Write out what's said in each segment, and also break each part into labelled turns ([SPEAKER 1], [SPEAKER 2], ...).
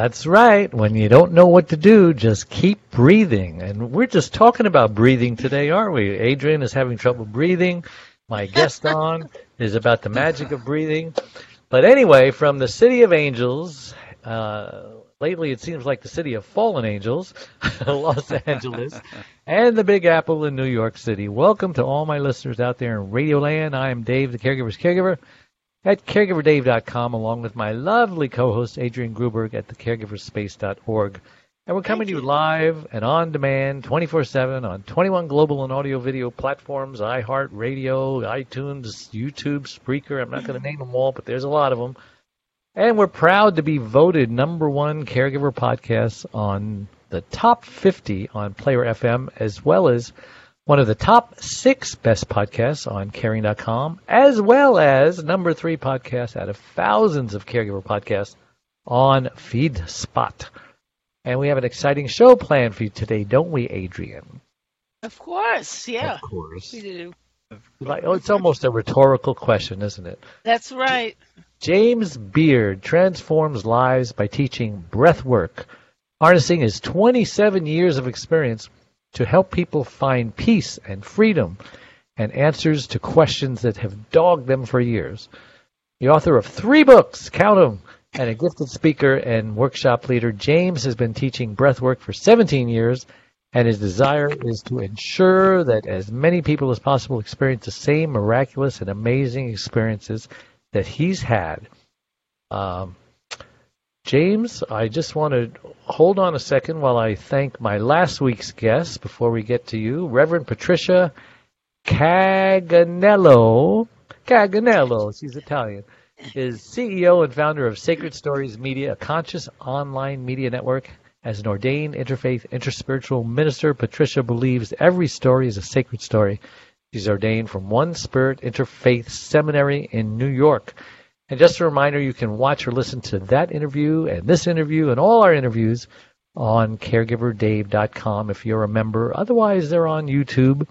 [SPEAKER 1] That's right. When you don't know what to do, just keep breathing. And we're just talking about breathing today, aren't we? Adrian is having trouble breathing. My guest on is about the magic of breathing. But anyway, from the City of Angels, uh, lately it seems like the City of Fallen Angels, Los Angeles, and the Big Apple in New York City. Welcome to all my listeners out there in Radio Land. I am Dave, the Caregiver's Caregiver at caregiverdave.com along with my lovely co-host Adrian Gruberg at thecaregiverspace.org. And we're coming to you live and on demand 24/7 on 21 global and audio video platforms, iHeartRadio, iTunes, YouTube, Spreaker. I'm not going to name them all, but there's a lot of them. And we're proud to be voted number 1 caregiver podcast on the top 50 on Player FM as well as one of the top six best podcasts on caring.com, as well as number three podcast out of thousands of caregiver podcasts on FeedSpot. And we have an exciting show planned for you today, don't we, Adrian?
[SPEAKER 2] Of course, yeah.
[SPEAKER 1] Of course.
[SPEAKER 2] We do.
[SPEAKER 1] Like, oh, it's almost a rhetorical question, isn't it?
[SPEAKER 2] That's right.
[SPEAKER 1] James Beard transforms lives by teaching breath work, harnessing his 27 years of experience to help people find peace and freedom and answers to questions that have dogged them for years. The author of three books, count them, and a gifted speaker and workshop leader, James has been teaching breathwork for 17 years, and his desire is to ensure that as many people as possible experience the same miraculous and amazing experiences that he's had. Um, James, I just want to hold on a second while I thank my last week's guest before we get to you, Reverend Patricia Caganello. Caganello, she's Italian, is CEO and founder of Sacred Stories Media, a conscious online media network. As an ordained interfaith, interspiritual minister, Patricia believes every story is a sacred story. She's ordained from One Spirit Interfaith Seminary in New York. And just a reminder, you can watch or listen to that interview and this interview and all our interviews on caregiverdave.com if you're a member. Otherwise, they're on YouTube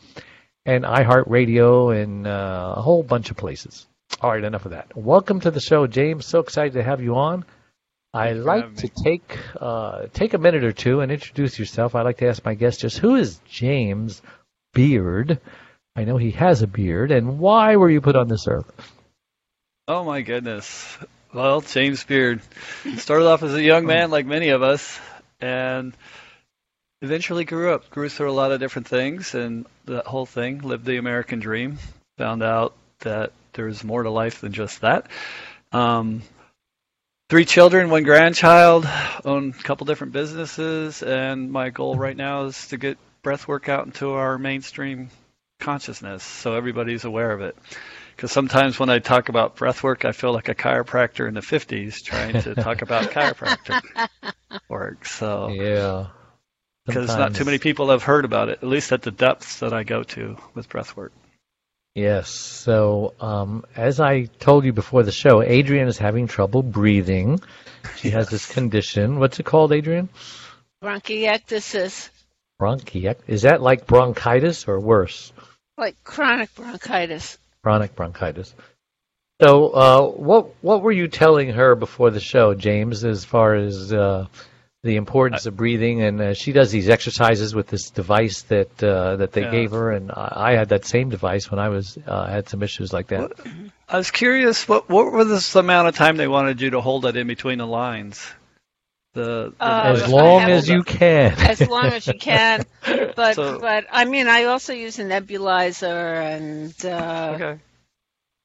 [SPEAKER 1] and iHeartRadio and uh, a whole bunch of places. All right, enough of that. Welcome to the show, James. So excited to have you on. I like to take uh, take a minute or two and introduce yourself. I like to ask my guests just who is James Beard? I know he has a beard, and why were you put on this earth?
[SPEAKER 3] Oh my goodness. Well, James Beard started off as a young man, like many of us, and eventually grew up. Grew through a lot of different things, and that whole thing lived the American dream. Found out that there's more to life than just that. Um, three children, one grandchild, own a couple different businesses, and my goal right now is to get breath work out into our mainstream consciousness so everybody's aware of it. Because sometimes when I talk about breath work, I feel like a chiropractor in the 50s trying to talk about chiropractic work. So,
[SPEAKER 1] Yeah.
[SPEAKER 3] because not too many people have heard about it, at least at the depths that I go to with breath work.
[SPEAKER 1] Yes. So, um, as I told you before the show, Adrian is having trouble breathing. She has this condition. What's it called, Adrian?
[SPEAKER 2] Bronchiectasis,
[SPEAKER 1] Bronchiec. Is that like bronchitis or worse?
[SPEAKER 2] Like chronic bronchitis.
[SPEAKER 1] Chronic bronchitis. So, uh, what what were you telling her before the show, James, as far as uh, the importance of breathing? And uh, she does these exercises with this device that uh, that they
[SPEAKER 3] Yeah.
[SPEAKER 1] gave her, and I I had that same device when I was uh, had some issues like that.
[SPEAKER 3] I was curious, what what was the amount of time they wanted you to hold it in between the lines? The, the
[SPEAKER 2] Uh,
[SPEAKER 1] As long as you can.
[SPEAKER 2] As long as you can, but
[SPEAKER 3] So-
[SPEAKER 2] but I mean, I also use a nebulizer and uh,
[SPEAKER 3] Okay.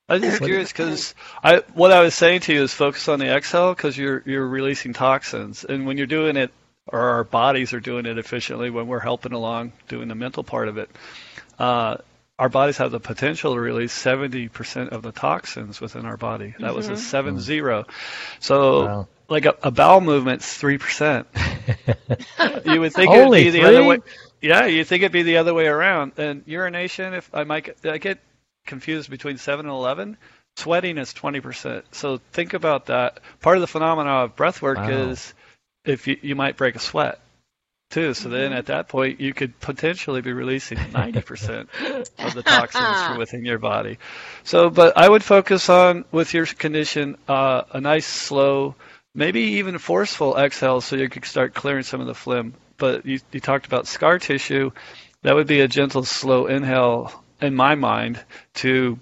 [SPEAKER 3] I was just curious because I what I was saying to you is focus on the exhale because you're you're releasing toxins, and when you're doing it, or our bodies are doing it efficiently when we're helping along doing the mental part of it. Uh, our bodies have the potential to release 70% of the toxins within our body. That was a seven zero. So
[SPEAKER 1] Wow.
[SPEAKER 3] Like a, a bowel movement's 3%. you would think
[SPEAKER 1] Only
[SPEAKER 3] it'd be the other way. Yeah, you think it'd be the other way around. And urination, if I might, get, I get confused between seven and eleven. Sweating is twenty percent. So think about that. Part of the phenomena of breath work
[SPEAKER 1] Wow.
[SPEAKER 3] is if you, you might break a sweat too. So then at that point, you could potentially be releasing ninety percent of the toxins from within your body. So, but I would focus on with your condition uh, a nice slow, maybe even forceful exhales so you could start clearing some of the phlegm. But you, you talked about scar tissue. That would be a gentle, slow inhale in my mind to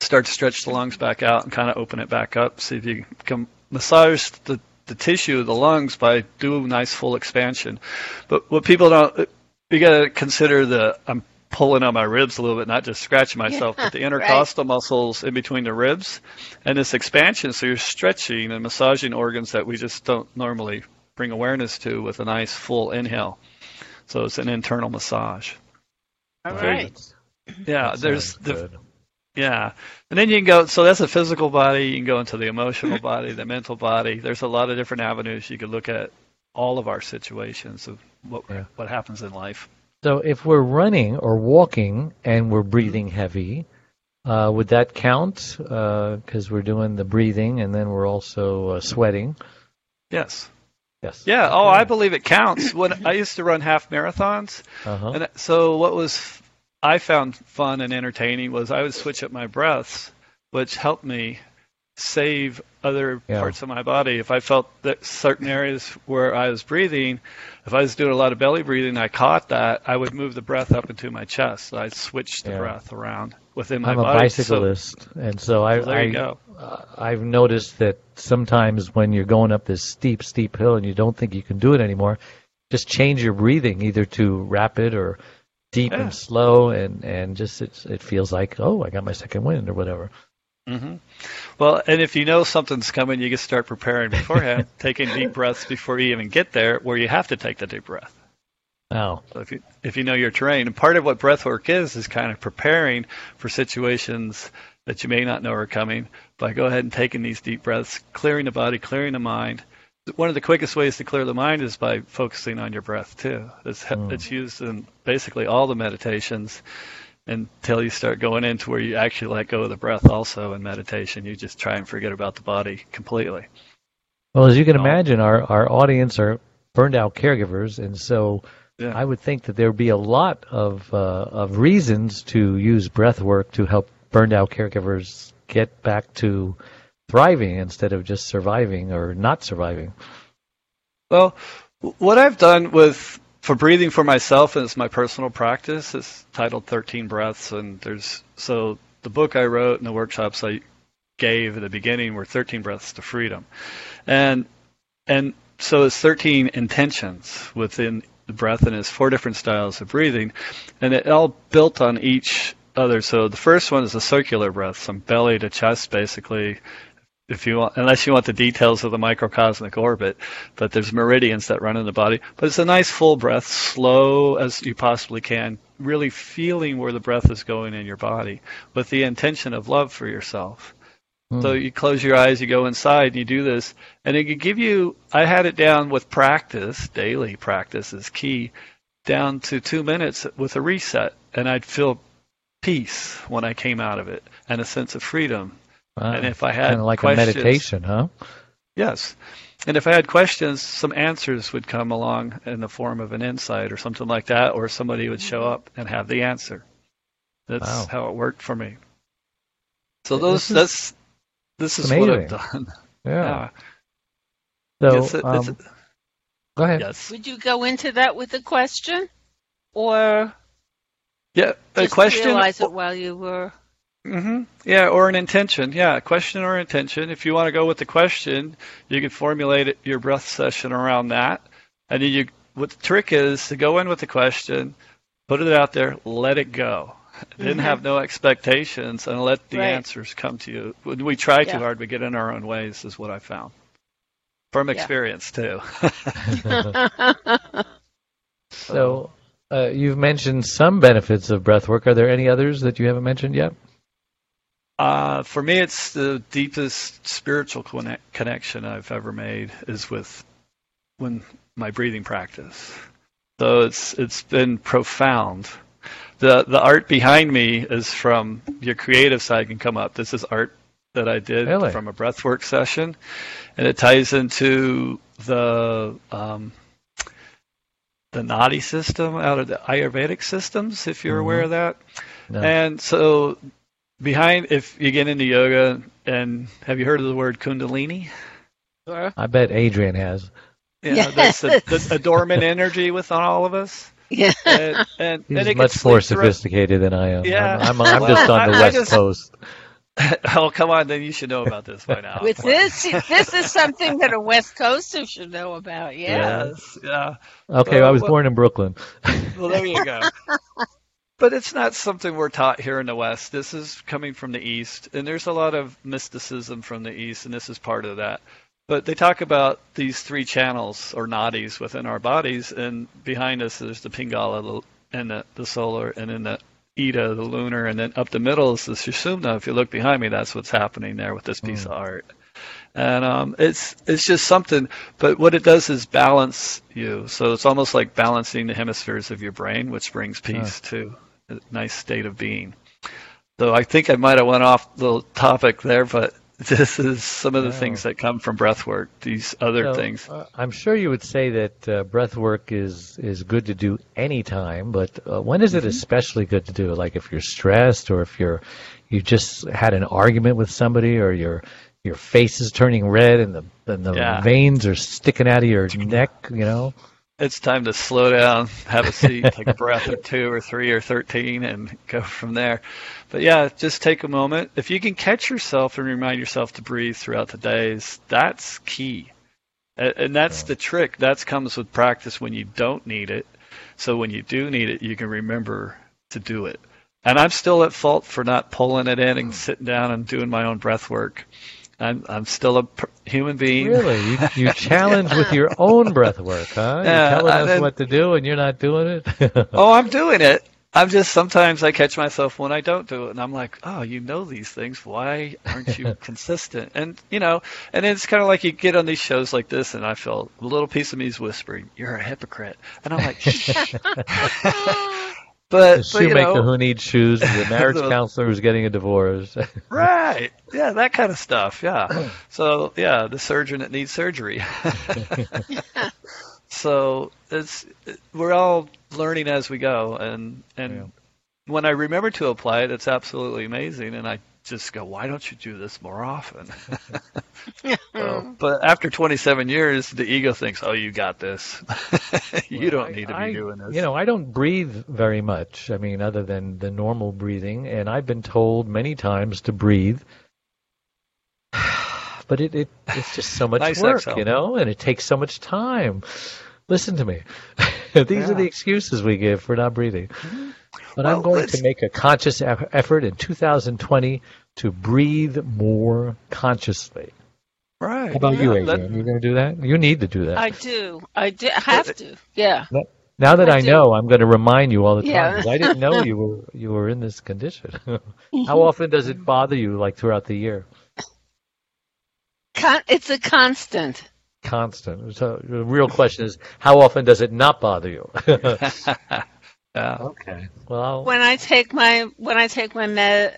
[SPEAKER 3] start to stretch the lungs back out and kind of open it back up. See if you can massage the, the tissue of the lungs by doing nice full expansion. But what people don't, you got to consider the, I'm pulling on my ribs a little bit, not just scratching myself, but the intercostal muscles in between the ribs and this expansion. So you're stretching and massaging organs that we just don't normally bring awareness to with a nice full inhale. So it's an internal massage.
[SPEAKER 2] All
[SPEAKER 3] Very
[SPEAKER 2] right.
[SPEAKER 3] Yeah,
[SPEAKER 1] That
[SPEAKER 3] there's the
[SPEAKER 1] good.
[SPEAKER 3] yeah, and then you can go. So that's a physical body. You can go into the emotional body, the mental body. There's a lot of different avenues you could look at all of our situations of what
[SPEAKER 1] Yeah.
[SPEAKER 3] what happens in life.
[SPEAKER 1] So if we're running or walking and we're breathing heavy, uh, would that count? Because we're doing the breathing and then we're also uh, sweating.
[SPEAKER 3] Yes.
[SPEAKER 1] Yes.
[SPEAKER 3] Yeah. Oh, I believe it counts. When I used to run half marathons,
[SPEAKER 1] Uh-huh.
[SPEAKER 3] and so what was I found fun and entertaining was I would switch up my breaths, which helped me save other
[SPEAKER 1] Yeah.
[SPEAKER 3] parts of my body. If I felt that certain areas where I was breathing, if I was doing a lot of belly breathing, I caught that, I would move the breath up into my chest. So I'd switch the
[SPEAKER 1] Yeah.
[SPEAKER 3] breath around within my
[SPEAKER 1] I'm a
[SPEAKER 3] body. So-
[SPEAKER 1] bicyclist, and so I,
[SPEAKER 3] so there
[SPEAKER 1] I
[SPEAKER 3] you go.
[SPEAKER 1] uh, I've noticed that sometimes when you're going up this steep, steep hill and you don't think you can do it anymore, just change your breathing either to rapid or deep
[SPEAKER 3] Yeah.
[SPEAKER 1] and slow, and and just it's, it feels like oh, I got my second wind or whatever.
[SPEAKER 3] Hmm Well, and if you know something's coming, you can start preparing beforehand, taking deep breaths before you even get there, where you have to take the deep breath.
[SPEAKER 1] Oh,
[SPEAKER 3] So if you if you know your terrain, and part of what breath work is is kind of preparing for situations that you may not know are coming by go ahead and taking these deep breaths, clearing the body, clearing the mind. One of the quickest ways to clear the mind is by focusing on your breath too. It's
[SPEAKER 1] Mm.
[SPEAKER 3] it's used in basically all the meditations until you start going into where you actually let go of the breath also in meditation. You just try and forget about the body completely.
[SPEAKER 1] well, as you can imagine, our our audience are burned out caregivers, and so
[SPEAKER 3] Yeah.
[SPEAKER 1] I would think that there would be a lot of uh, of reasons to use breath work to help burned out caregivers get back to thriving instead of just surviving or not surviving.
[SPEAKER 3] Well, what I've done with for breathing for myself and it's my personal practice it's titled 13 breaths and there's so the book I wrote and the workshops I gave at the beginning were 13 breaths to freedom. And and so it's 13 intentions within the breath and it's four different styles of breathing and it all built on each other. So the first one is a circular breath, from belly to chest basically if you want, unless you want the details of the microcosmic orbit, but there's meridians that run in the body. But it's a nice full breath, slow as you possibly can, really feeling where the breath is going in your body with the intention of love for yourself. Hmm. So you close your eyes, you go inside, and you do this, and it could give you. I had it down with practice, daily practice is key, down to two minutes with a reset, and I'd feel peace when I came out of it and a sense of freedom.
[SPEAKER 1] Wow.
[SPEAKER 3] And if I had
[SPEAKER 1] kind of like
[SPEAKER 3] questions,
[SPEAKER 1] a meditation, huh?
[SPEAKER 3] Yes. And if I had questions, some answers would come along in the form of an insight or something like that, or somebody would show up and have the answer. That's
[SPEAKER 1] Wow.
[SPEAKER 3] how it worked for me. So
[SPEAKER 1] This
[SPEAKER 3] those
[SPEAKER 1] is
[SPEAKER 3] that's this is what I've done.
[SPEAKER 1] Yeah.
[SPEAKER 3] Yeah.
[SPEAKER 1] So,
[SPEAKER 3] It's a- it's
[SPEAKER 1] um, go ahead.
[SPEAKER 3] Yes.
[SPEAKER 2] Would you go into that with a question, or
[SPEAKER 3] Yeah. A
[SPEAKER 2] just
[SPEAKER 3] question.
[SPEAKER 2] realize it while you were?
[SPEAKER 3] Hmm Yeah, or an intention. Yeah, a question or intention. If you want to go with the question, you can formulate your breath session around that. And then you, what the trick is to go in with the question, put it out there, let it go. Then
[SPEAKER 2] Mhm.
[SPEAKER 3] have no expectations and let the
[SPEAKER 2] Right.
[SPEAKER 3] answers come to you. When we try too
[SPEAKER 2] Yeah.
[SPEAKER 3] hard, we get in our own ways, is what I found. From
[SPEAKER 2] Yeah.
[SPEAKER 3] experience, too.
[SPEAKER 1] So, uh, you've mentioned some benefits of breath work. Are there any others that you haven't mentioned yet?
[SPEAKER 3] Uh, for me, it's the deepest spiritual connect- connection I've ever made is with when my breathing practice. So it's it's been profound. The the art behind me is from your creative side can come up. This is art that I did
[SPEAKER 1] Really?
[SPEAKER 3] from a breathwork session, and it ties into the um, the Nadi system out of the Ayurvedic systems. If you're aware of that,
[SPEAKER 1] No.
[SPEAKER 3] and so behind, if you get into yoga, and have you heard of the word Kundalini?
[SPEAKER 2] Sure.
[SPEAKER 1] I bet Adrian has.
[SPEAKER 3] Yeah, that's a, that's a dormant energy within all of us.
[SPEAKER 2] Yeah.
[SPEAKER 3] And, and,
[SPEAKER 1] He's
[SPEAKER 3] and it can
[SPEAKER 1] much more
[SPEAKER 3] sleep through-
[SPEAKER 1] sophisticated than I am.
[SPEAKER 3] Yeah.
[SPEAKER 1] I'm, I'm, I'm
[SPEAKER 3] Well,
[SPEAKER 1] just on the
[SPEAKER 3] I- I
[SPEAKER 1] West
[SPEAKER 3] just-
[SPEAKER 1] Coast.
[SPEAKER 3] oh, come on, then you should know about this by now.
[SPEAKER 2] With this, this is something that a West Coaster should know about. Yeah.
[SPEAKER 3] Yes, yeah.
[SPEAKER 1] Okay,
[SPEAKER 3] Uh,
[SPEAKER 1] I was
[SPEAKER 3] well-
[SPEAKER 1] born in Brooklyn.
[SPEAKER 3] Well, there you go. but it's not something we're taught here in the West. This is coming from the East, and there's a lot of mysticism from the East, and this is part of that. But they talk about these three channels or nadis within our bodies, and behind us there's the Pingala and the, the solar, and then the Ida, the lunar, and then up the middle is the Sushumna. If you look behind me, that's what's happening there with this piece of art. And um, it's it's just something, but what it does is balance you. So it's almost like balancing the hemispheres of your brain, which brings peace to a nice state of being. So I think I might have went off the topic there, but this is some of the things that come from breath work. These other
[SPEAKER 1] So,
[SPEAKER 3] things.
[SPEAKER 1] uh, I'm sure you would say that uh, breath work is is good to do anytime, but uh, when is
[SPEAKER 3] Mm-hmm.
[SPEAKER 1] it especially good to do? Like if you're stressed, or if you're you just had an argument with somebody, or your your face is turning red and the and the
[SPEAKER 3] Yeah.
[SPEAKER 1] veins are sticking out of your neck. You know,
[SPEAKER 3] It's time to slow down, have a seat, take a breath or two or three or 13 and go from there. But yeah, just take a moment. If you can catch yourself and remind yourself to breathe throughout the days, that's key. And that's the trick. That comes with practice when you don't need it. So when you do need it, you can remember to do it. And I'm still at fault for not pulling it in and hmm. sitting down and doing my own breath work. I'm, I'm still a per- human being.
[SPEAKER 1] really, you, you challenge with your own breath work, huh? You're telling us
[SPEAKER 3] then-
[SPEAKER 1] what to do, and you're not doing it.
[SPEAKER 3] oh, I'm doing it. I'm just sometimes I catch myself when I don't do it, and I'm like, oh, you know these things. Why aren't you consistent? And you know, and it's kind of like you get on these shows like this, and I feel a little piece of me is whispering, "You're a hypocrite," and I'm like, shh. But,
[SPEAKER 1] the
[SPEAKER 3] but you
[SPEAKER 1] shoemaker
[SPEAKER 3] know,
[SPEAKER 1] who needs shoes, the marriage
[SPEAKER 3] The-
[SPEAKER 1] counselor who's getting a divorce.
[SPEAKER 3] right? Yeah, that kind of stuff. Yeah. So yeah, the surgeon that needs surgery. so it's we're all learning as we go, and and
[SPEAKER 1] Yeah.
[SPEAKER 3] when I remember to apply it, it's absolutely amazing, and I just go, why don't you do this more often? So, but after 27 years, the ego thinks, oh, you got this. you don't need to be
[SPEAKER 1] I-
[SPEAKER 3] doing this.
[SPEAKER 1] You know, I don't breathe very much. I mean, other than the normal breathing, and I've been told many times to breathe. But it, it it's just so much
[SPEAKER 3] Nice
[SPEAKER 1] work,
[SPEAKER 3] exhale.
[SPEAKER 1] you know, and it takes so much time. Listen to me. These are the excuses we give for not breathing. Mm-hmm. But I'm going
[SPEAKER 3] let's-
[SPEAKER 1] to make a conscious effort in 2020 to breathe more consciously.
[SPEAKER 3] right.
[SPEAKER 1] How about you,
[SPEAKER 3] Yeah, that-
[SPEAKER 1] Adrian? you going to do that? You need to do that.
[SPEAKER 2] I do. I do. I have to. Yeah.
[SPEAKER 1] Now that
[SPEAKER 2] I
[SPEAKER 1] I, know, I'm going to remind you all the time
[SPEAKER 2] Yeah.
[SPEAKER 1] 'cause I didn't know you were you were in this condition. How often does it bother you, like throughout the year?
[SPEAKER 2] Con- it's a constant.
[SPEAKER 1] Constant. So the real question is, how often does it not bother you?
[SPEAKER 3] yeah.
[SPEAKER 1] okay. Well,
[SPEAKER 2] When I take my when I take my med,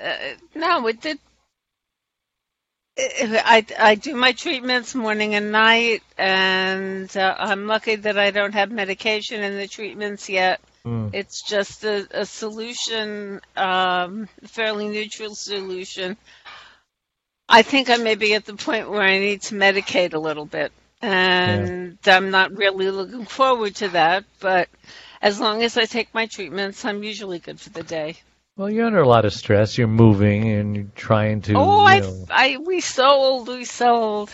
[SPEAKER 2] uh, no, it did. I, I do my treatments morning and night, and uh, I'm lucky that I don't have medication in the treatments yet.
[SPEAKER 1] mm,
[SPEAKER 2] It's just a, a solution, um, fairly neutral solution. I think I may be at the point where I need to medicate a little bit, and I'm not really looking forward to that. But as long as I take my treatments, I'm usually good for the day.
[SPEAKER 1] well, you're under a lot of stress. You're moving and you're trying to.
[SPEAKER 2] oh, I,
[SPEAKER 1] know-
[SPEAKER 2] I, we sold, we sold.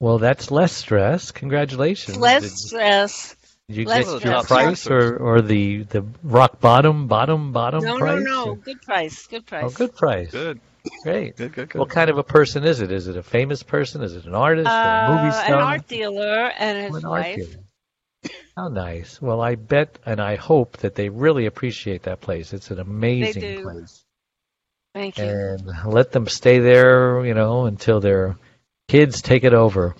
[SPEAKER 1] well, that's less stress. Congratulations.
[SPEAKER 2] Less
[SPEAKER 1] Did,
[SPEAKER 2] stress.
[SPEAKER 1] did you
[SPEAKER 2] less
[SPEAKER 1] get
[SPEAKER 3] stress.
[SPEAKER 1] your price or, or the, the rock bottom, bottom, bottom
[SPEAKER 2] No, no,
[SPEAKER 1] price?
[SPEAKER 2] no. Good price. Good price.
[SPEAKER 1] Oh, good price.
[SPEAKER 3] Good.
[SPEAKER 1] Great.
[SPEAKER 3] Good, good, good.
[SPEAKER 1] What kind of a person is it? Is it a famous person? Is it an artist? a movie
[SPEAKER 2] Uh,
[SPEAKER 1] star?
[SPEAKER 2] an art dealer and
[SPEAKER 1] Oh,
[SPEAKER 2] his
[SPEAKER 1] an art
[SPEAKER 2] wife.
[SPEAKER 1] How nice. Well, I bet and I hope that they really appreciate that place. It's an amazing
[SPEAKER 2] do.
[SPEAKER 1] place.
[SPEAKER 2] Thank you.
[SPEAKER 1] And let them stay there, you know, until their kids take it over.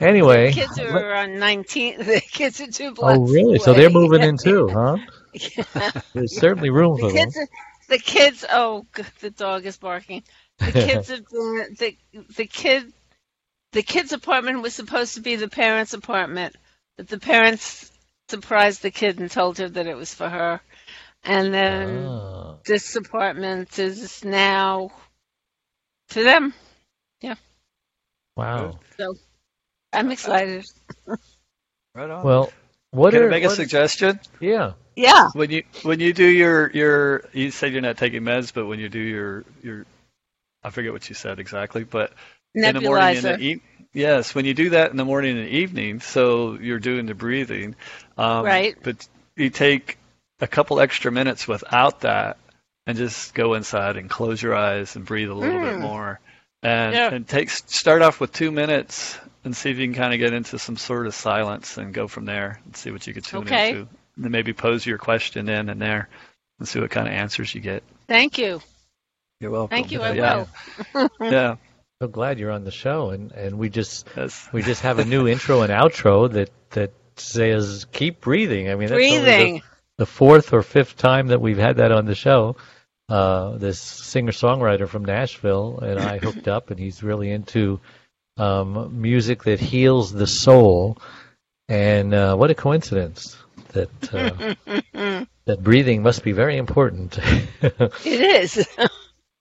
[SPEAKER 1] Anyway.
[SPEAKER 2] The kids are on 19. The kids are two oh, blocks
[SPEAKER 1] Oh, really? So they're moving in too, huh?
[SPEAKER 2] Yeah.
[SPEAKER 1] There's certainly room
[SPEAKER 2] The
[SPEAKER 1] for them.
[SPEAKER 2] are, the kids. Oh, the dog is barking. The kids have been the the kid. The kid's apartment was supposed to be the parents' apartment, the parents surprised the kid and told her that it was for her. And then
[SPEAKER 1] Ah,
[SPEAKER 2] this apartment is now for them. Yeah.
[SPEAKER 1] Wow.
[SPEAKER 2] So I'm excited.
[SPEAKER 3] Right on.
[SPEAKER 1] Well, what
[SPEAKER 3] Can
[SPEAKER 1] are
[SPEAKER 3] I make a
[SPEAKER 1] what-
[SPEAKER 3] suggestion?
[SPEAKER 1] Yeah.
[SPEAKER 2] Yeah.
[SPEAKER 3] When you when you do your your you said you're not taking meds, but when you do your your I forget what you said exactly, but in the morning and
[SPEAKER 2] Nebulizer.
[SPEAKER 3] the e- yes, when you do that in the morning and evening, so you're doing the breathing, um,
[SPEAKER 2] Right.
[SPEAKER 3] But you take a couple extra minutes without that, and just go inside and close your eyes and breathe a little bit
[SPEAKER 2] Mm.
[SPEAKER 3] more, and
[SPEAKER 2] Yeah.
[SPEAKER 3] and take start off with two minutes and see if you can kind of get into some sort of silence and go from there and see what you could tune
[SPEAKER 2] Okay.
[SPEAKER 3] into. And then maybe pose your question in and there and see what kind of answers you get.
[SPEAKER 2] Thank you.
[SPEAKER 3] You're welcome.
[SPEAKER 2] Thank you. I
[SPEAKER 3] yeah.
[SPEAKER 2] will.
[SPEAKER 3] Yeah.
[SPEAKER 1] So glad you're on the show, and and we just
[SPEAKER 3] That's,
[SPEAKER 1] we just have a new intro and outro that that says keep breathing. I mean, that's only the-
[SPEAKER 2] Breathing.
[SPEAKER 1] the fourth or fifth time that we've had that on the show. Uh, this singer songwriter from Nashville and I hooked up, and he's really into um, music that heals the soul. And uh, what a coincidence that uh, that breathing must be very important.
[SPEAKER 2] It is.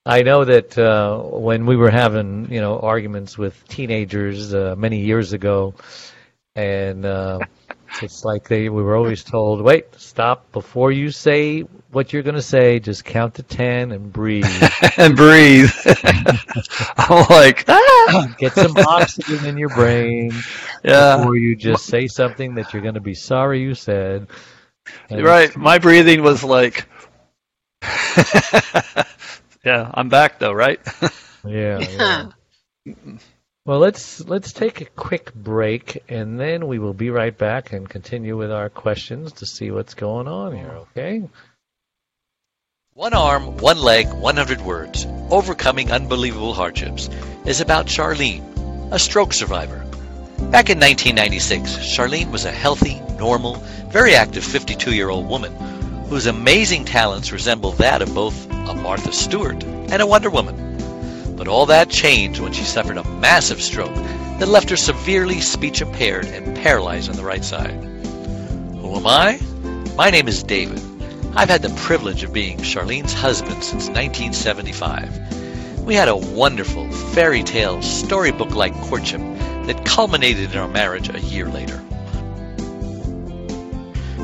[SPEAKER 1] I know that uh, when we were having, you know, arguments with teenagers uh, many years ago, and uh, it's like they we were always told, wait, stop before you say what you're going to say. Just count to ten and breathe.
[SPEAKER 3] and breathe. I'm like, ah!
[SPEAKER 1] Get some oxygen in your brain
[SPEAKER 3] yeah.
[SPEAKER 1] before you just say something that you're going to be sorry you said. And
[SPEAKER 3] Right. My breathing was like, yeah, I'm back though, right?
[SPEAKER 1] Yeah. yeah. Well, let's let's take a quick break, and then we will be right back and continue with our questions to see what's going on here. Okay?
[SPEAKER 4] One Arm, One Leg, 100 Words Overcoming Unbelievable Hardships is about Charlene, a stroke survivor. Back in 1996, Charlene was a healthy, normal, very active 52 year old woman whose amazing talents resembled that of both a Martha Stewart and a Wonder Woman. But all that changed when she suffered a massive stroke that left her severely speech impaired and paralyzed on the right side. Who am I? My name is David. I've had the privilege of being Charlene's husband since 1975. We had a wonderful fairy tale storybook like courtship that culminated in our marriage a year later.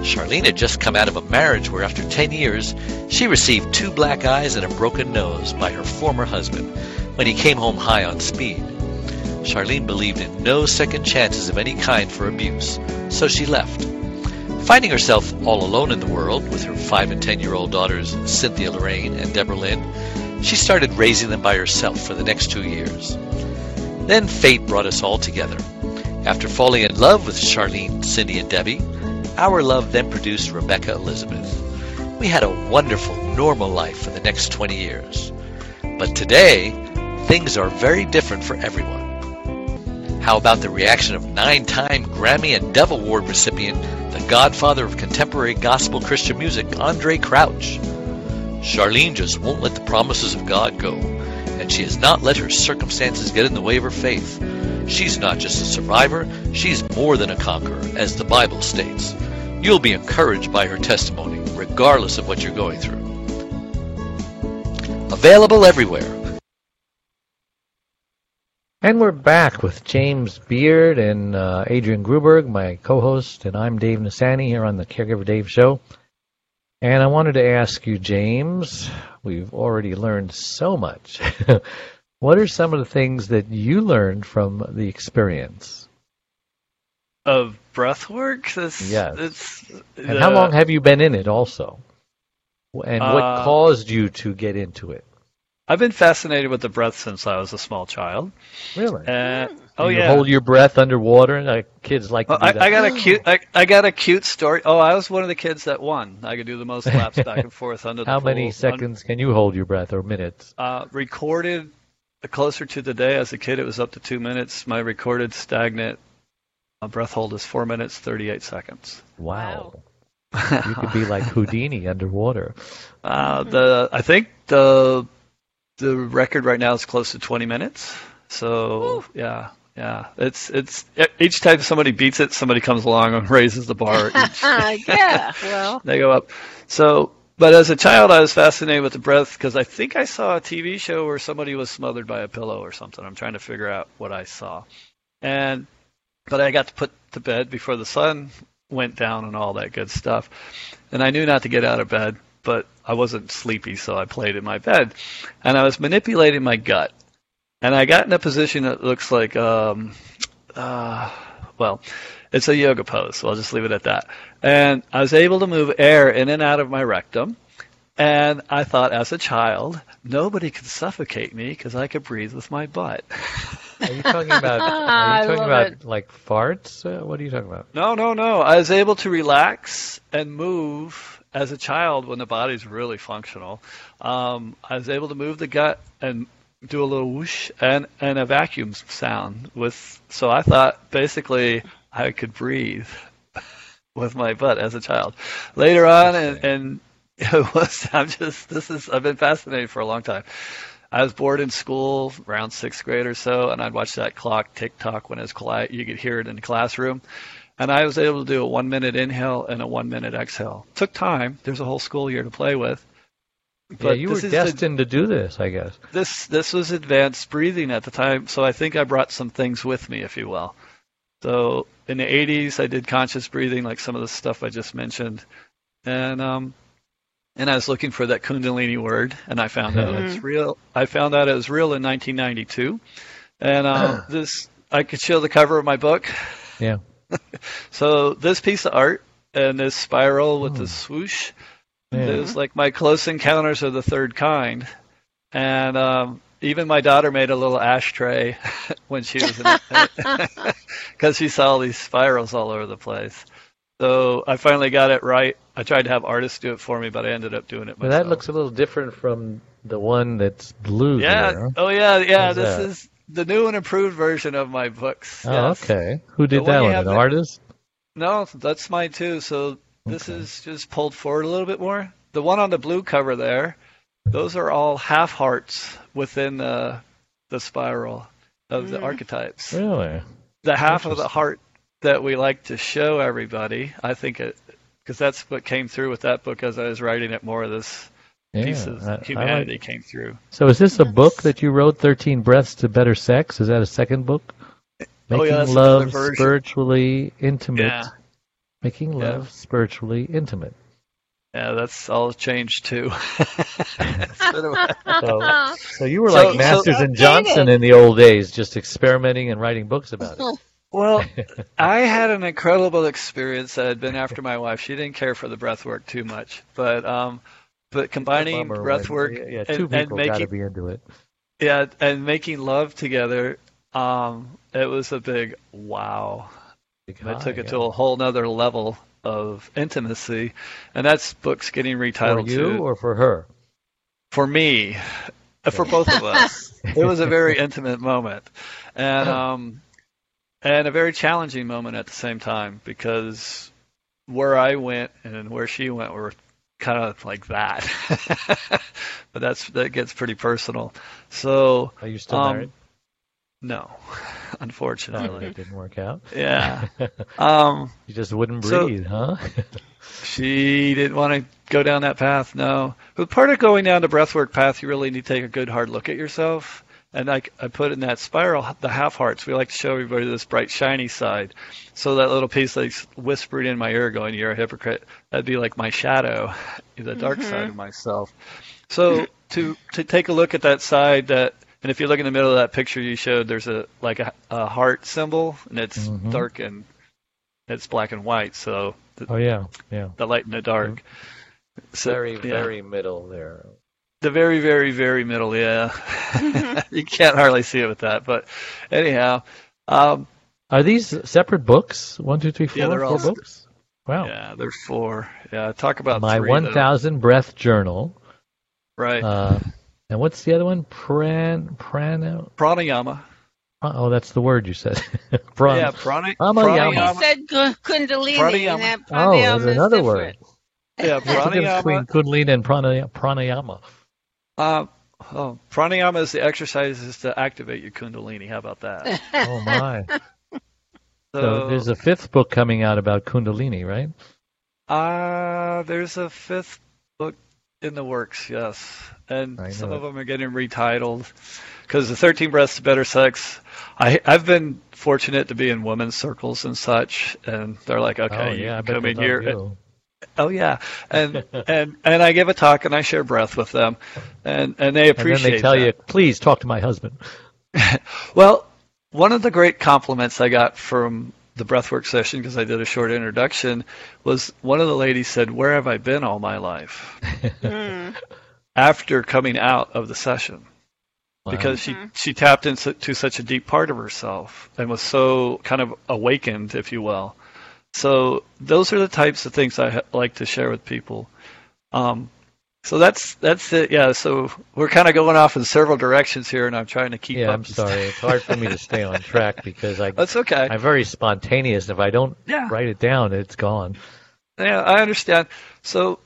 [SPEAKER 4] Charlene had just come out of a marriage where, after 10 years, she received two black eyes and a broken nose by her former husband when he came home high on speed. Charlene believed in no second chances of any kind for abuse, so she left. Finding herself all alone in the world with her 5 and 10 year old daughters, Cynthia Lorraine and Deborah Lynn, she started raising them by herself for the next two years. Then fate brought us all together. After falling in love with Charlene, Cindy, and Debbie, our love then produced Rebecca Elizabeth. We had a wonderful, normal life for the next 20 years. But today, things are very different for everyone. How about the reaction of nine time Grammy and Dove Award recipient, the godfather of contemporary gospel Christian music, Andraé Crouch? Charlene just won't let the promises of God go, and she has not let her circumstances get in the way of her faith. She's not just a survivor, she's more than a conqueror, as the Bible states. You'll be encouraged by her testimony, regardless of what you're going through. Available everywhere.
[SPEAKER 1] And we're back with James Beard and uh, Adrian Gruberg, my co-host, and I'm Dave Nassaney here on the Caregiver Dave Show. And I wanted to ask you, James, we've already learned so much. what are some of the things that you learned from the experience?
[SPEAKER 3] Of breath work? That's,
[SPEAKER 1] Yes.
[SPEAKER 3] It's,
[SPEAKER 1] And how long have you been in it also? And what
[SPEAKER 3] Uh,
[SPEAKER 1] caused you to get into it?
[SPEAKER 3] I've been fascinated with the breath since I was a small child.
[SPEAKER 1] Really?
[SPEAKER 3] And Oh
[SPEAKER 1] you
[SPEAKER 3] yeah.
[SPEAKER 1] hold your breath underwater. Like kids like to
[SPEAKER 3] Well,
[SPEAKER 1] do
[SPEAKER 3] I,
[SPEAKER 1] that.
[SPEAKER 3] I got a cute. I, I got a cute story. Oh, I was one of the kids that won. I could do the most laps back and forth under the
[SPEAKER 1] How many seconds can you hold your breath or minutes?
[SPEAKER 3] Uh, recorded closer to the day as a kid, it was up to two minutes. My recorded stagnant uh, breath hold is four minutes thirty-eight seconds.
[SPEAKER 1] Wow. you could be like Houdini underwater.
[SPEAKER 3] Uh, the I think the the record right now is close to 20 minutes. So yeah, yeah. It's it's each time somebody beats it, somebody comes along and raises the bar. Each,
[SPEAKER 2] yeah, well,
[SPEAKER 3] they go up. So, but as a child, I was fascinated with the breath because I think I saw a TV show where somebody was smothered by a pillow or something. I'm trying to figure out what I saw, and but I got to put to bed before the sun went down and all that good stuff, and I knew not to get out of bed, but I wasn't sleepy, so I played in my bed, and I was manipulating my gut, and I got in a position that looks like um, uh, well, it's a yoga pose, so I'll just leave it at that. And I was able to move air in and out of my rectum. And I thought, as a child, nobody could suffocate me because I could breathe with my butt.
[SPEAKER 1] Are you talking about? Are you talking about
[SPEAKER 2] it.
[SPEAKER 1] like farts? Uh, what are you talking about?
[SPEAKER 3] No, no, no. I was able to relax and move as a child when the body's really functional. Um, I was able to move the gut and do a little whoosh and, and a vacuum sound with. So I thought basically I could breathe with my butt as a child. Later on, and, and it was. I'm just. This is. I've been fascinated for a long time. I was bored in school around sixth grade or so, and I'd watch that clock tick tock when it was quiet. You could hear it in the classroom. And I was able to do a one minute inhale and a one minute exhale. Took time. There's a whole school year to play with.
[SPEAKER 1] yeah, you were
[SPEAKER 3] is the-
[SPEAKER 1] destined to do this, I guess.
[SPEAKER 3] this this was advanced breathing at the time, so I think I brought some things with me, if you will. So in the 80s, I did conscious breathing, like some of the stuff I just mentioned, and um, and I was looking for that Kundalini word, and I found out it's real. I found out it was real in 1992, and um, this I could show the cover of my book.
[SPEAKER 1] Yeah.
[SPEAKER 3] So this piece of art and this spiral with
[SPEAKER 1] Hmm.
[SPEAKER 3] the swoosh
[SPEAKER 1] Yeah.
[SPEAKER 3] it was like my close encounters of the third kind, and um, even my daughter made a little ashtray when she was in because she saw these spirals all over the place. So I finally got it right. I tried to have artists do it for me, but I ended up doing it
[SPEAKER 1] But
[SPEAKER 3] myself.
[SPEAKER 1] that looks a little different from the one that's blue
[SPEAKER 3] yeah.
[SPEAKER 1] there.
[SPEAKER 3] Oh yeah, yeah.
[SPEAKER 1] How's
[SPEAKER 3] this
[SPEAKER 1] that?
[SPEAKER 3] is the new and improved version of my books.
[SPEAKER 1] Oh,
[SPEAKER 3] yes.
[SPEAKER 1] okay. Who did
[SPEAKER 3] The
[SPEAKER 1] that
[SPEAKER 3] you
[SPEAKER 1] one?
[SPEAKER 3] have
[SPEAKER 1] An
[SPEAKER 3] there-
[SPEAKER 1] artist?
[SPEAKER 3] No, that's mine too. So this
[SPEAKER 1] Okay.
[SPEAKER 3] is just pulled forward a little bit more. The one on the blue cover there, those are all half hearts within the the spiral of the
[SPEAKER 2] Mhm.
[SPEAKER 3] archetypes.
[SPEAKER 1] Really?
[SPEAKER 3] The half of the heart that we like to show everybody, I think it because that's what came through with that book as I was writing it. More of this
[SPEAKER 1] Yeah.
[SPEAKER 3] piece of
[SPEAKER 1] I- I like-
[SPEAKER 3] humanity came through.
[SPEAKER 1] So is this a book that you wrote, 13 Breaths to Better Sex? Is that a second book?
[SPEAKER 3] Oh,
[SPEAKER 1] Making
[SPEAKER 3] yeah, that's
[SPEAKER 1] love spiritually intimate.
[SPEAKER 3] Yeah.
[SPEAKER 1] Making
[SPEAKER 3] Yeah.
[SPEAKER 1] love spiritually intimate.
[SPEAKER 3] Yeah, that's all changed too. It's been a-
[SPEAKER 1] So, so you were
[SPEAKER 3] So-
[SPEAKER 1] like
[SPEAKER 3] so-
[SPEAKER 1] Masters and Johnson in the old days, just experimenting and writing books about it.
[SPEAKER 3] Well, I had an incredible experience. I had been after my wife. She didn't care for the breath work too much, but um, but combining breath work
[SPEAKER 1] Yeah, yeah,
[SPEAKER 3] and,
[SPEAKER 1] two
[SPEAKER 3] and making
[SPEAKER 1] be into it.
[SPEAKER 3] yeah and making love together, um, it was a big wow. I took it to a whole nother level of intimacy, and that's books getting retitled.
[SPEAKER 1] For you
[SPEAKER 3] to
[SPEAKER 1] or for her?
[SPEAKER 3] for me, for both of us. it was a very intimate moment, and um, and a very challenging moment at the same time because where I went and where she went were kind of like that. but that's that gets pretty personal. So
[SPEAKER 1] Are you still
[SPEAKER 3] um,
[SPEAKER 1] married?
[SPEAKER 3] no, unfortunately,
[SPEAKER 1] that didn't work out.
[SPEAKER 3] yeah. Um,
[SPEAKER 1] you just wouldn't
[SPEAKER 3] So-
[SPEAKER 1] breathe, huh?
[SPEAKER 3] She didn't want to go down that path, no. But part of going down the breathwork path, you really need to take a good hard look at yourself. And like I put in that spiral, the half hearts, we like to show everybody this bright, shiny side. So that little piece that's whispered in my ear going, you're a hypocrite, that'd be like my shadow, the dark side of myself. So to, to take a look at that side that, and if you look in the middle of that picture you showed, there's a, like a, a heart symbol and it's
[SPEAKER 1] Mhm.
[SPEAKER 3] dark and it's black and white. So the,
[SPEAKER 1] oh yeah, yeah.
[SPEAKER 3] the light and the dark. So,
[SPEAKER 1] Very,
[SPEAKER 3] yeah.
[SPEAKER 1] very middle there.
[SPEAKER 3] The very, very, very middle. Yeah, you can't hardly see it with that, but anyhow, Um,
[SPEAKER 1] Are these separate books? One, two, three, four,
[SPEAKER 3] Yeah, they're
[SPEAKER 1] four
[SPEAKER 3] all-
[SPEAKER 1] books? Wow.
[SPEAKER 3] Yeah, there's four. Yeah, talk about
[SPEAKER 1] My 1,000 breath journal.
[SPEAKER 3] Right.
[SPEAKER 1] Uh, and what's the other one? Pran, prana?
[SPEAKER 3] pranayama.
[SPEAKER 1] Oh, that's the word you said. Pran.
[SPEAKER 3] Yeah, prana,
[SPEAKER 1] Pranayama.
[SPEAKER 2] He said gu- Kundalini,
[SPEAKER 3] Pranayama.
[SPEAKER 2] and that pranayama
[SPEAKER 1] Oh, there's
[SPEAKER 2] pranayama is
[SPEAKER 1] another word.
[SPEAKER 3] Yeah,
[SPEAKER 1] What's the difference between
[SPEAKER 3] pranayama.
[SPEAKER 1] Kundalini and pranayama?
[SPEAKER 3] Uh, oh, pranayama is the exercises to activate your kundalini. How about that?
[SPEAKER 1] Oh, my.
[SPEAKER 3] So,
[SPEAKER 1] So there's a fifth book coming out about Kundalini, right?
[SPEAKER 3] uh, there's a fifth book in the works, yes, and some
[SPEAKER 1] know
[SPEAKER 3] of them are getting retitled because the 13 breaths to better sex. I I've been fortunate to be in women's circles and such, and they're like, okay,
[SPEAKER 1] oh,
[SPEAKER 3] you
[SPEAKER 1] yeah, I
[SPEAKER 3] can
[SPEAKER 1] bet
[SPEAKER 3] come in here.
[SPEAKER 1] you.
[SPEAKER 3] Oh yeah, and and and I give a talk and I share breath with them, and and they appreciate it.
[SPEAKER 1] And then they tell
[SPEAKER 3] that.
[SPEAKER 1] you, please talk to my husband.
[SPEAKER 3] Well, one of the great compliments I got from the breathwork session because I did a short introduction was one of the ladies said, "Where have I been all my life?"
[SPEAKER 2] Mm.
[SPEAKER 3] After coming out of the session,
[SPEAKER 1] Wow.
[SPEAKER 3] because she
[SPEAKER 2] Mhm.
[SPEAKER 3] she tapped into such a deep part of herself and was so kind of awakened, if you will. So those are the types of things I ha- like to share with people. Um, so that's that's it. Yeah. So we're kind of going off in several directions here, and I'm trying to keep
[SPEAKER 1] yeah,
[SPEAKER 3] up.
[SPEAKER 1] I'm sorry. It's hard for me to stay on track because I,
[SPEAKER 3] That's okay.
[SPEAKER 1] I'm very spontaneous. If I don't
[SPEAKER 3] Yeah.
[SPEAKER 1] write it down, it's gone.
[SPEAKER 3] Yeah, I understand. So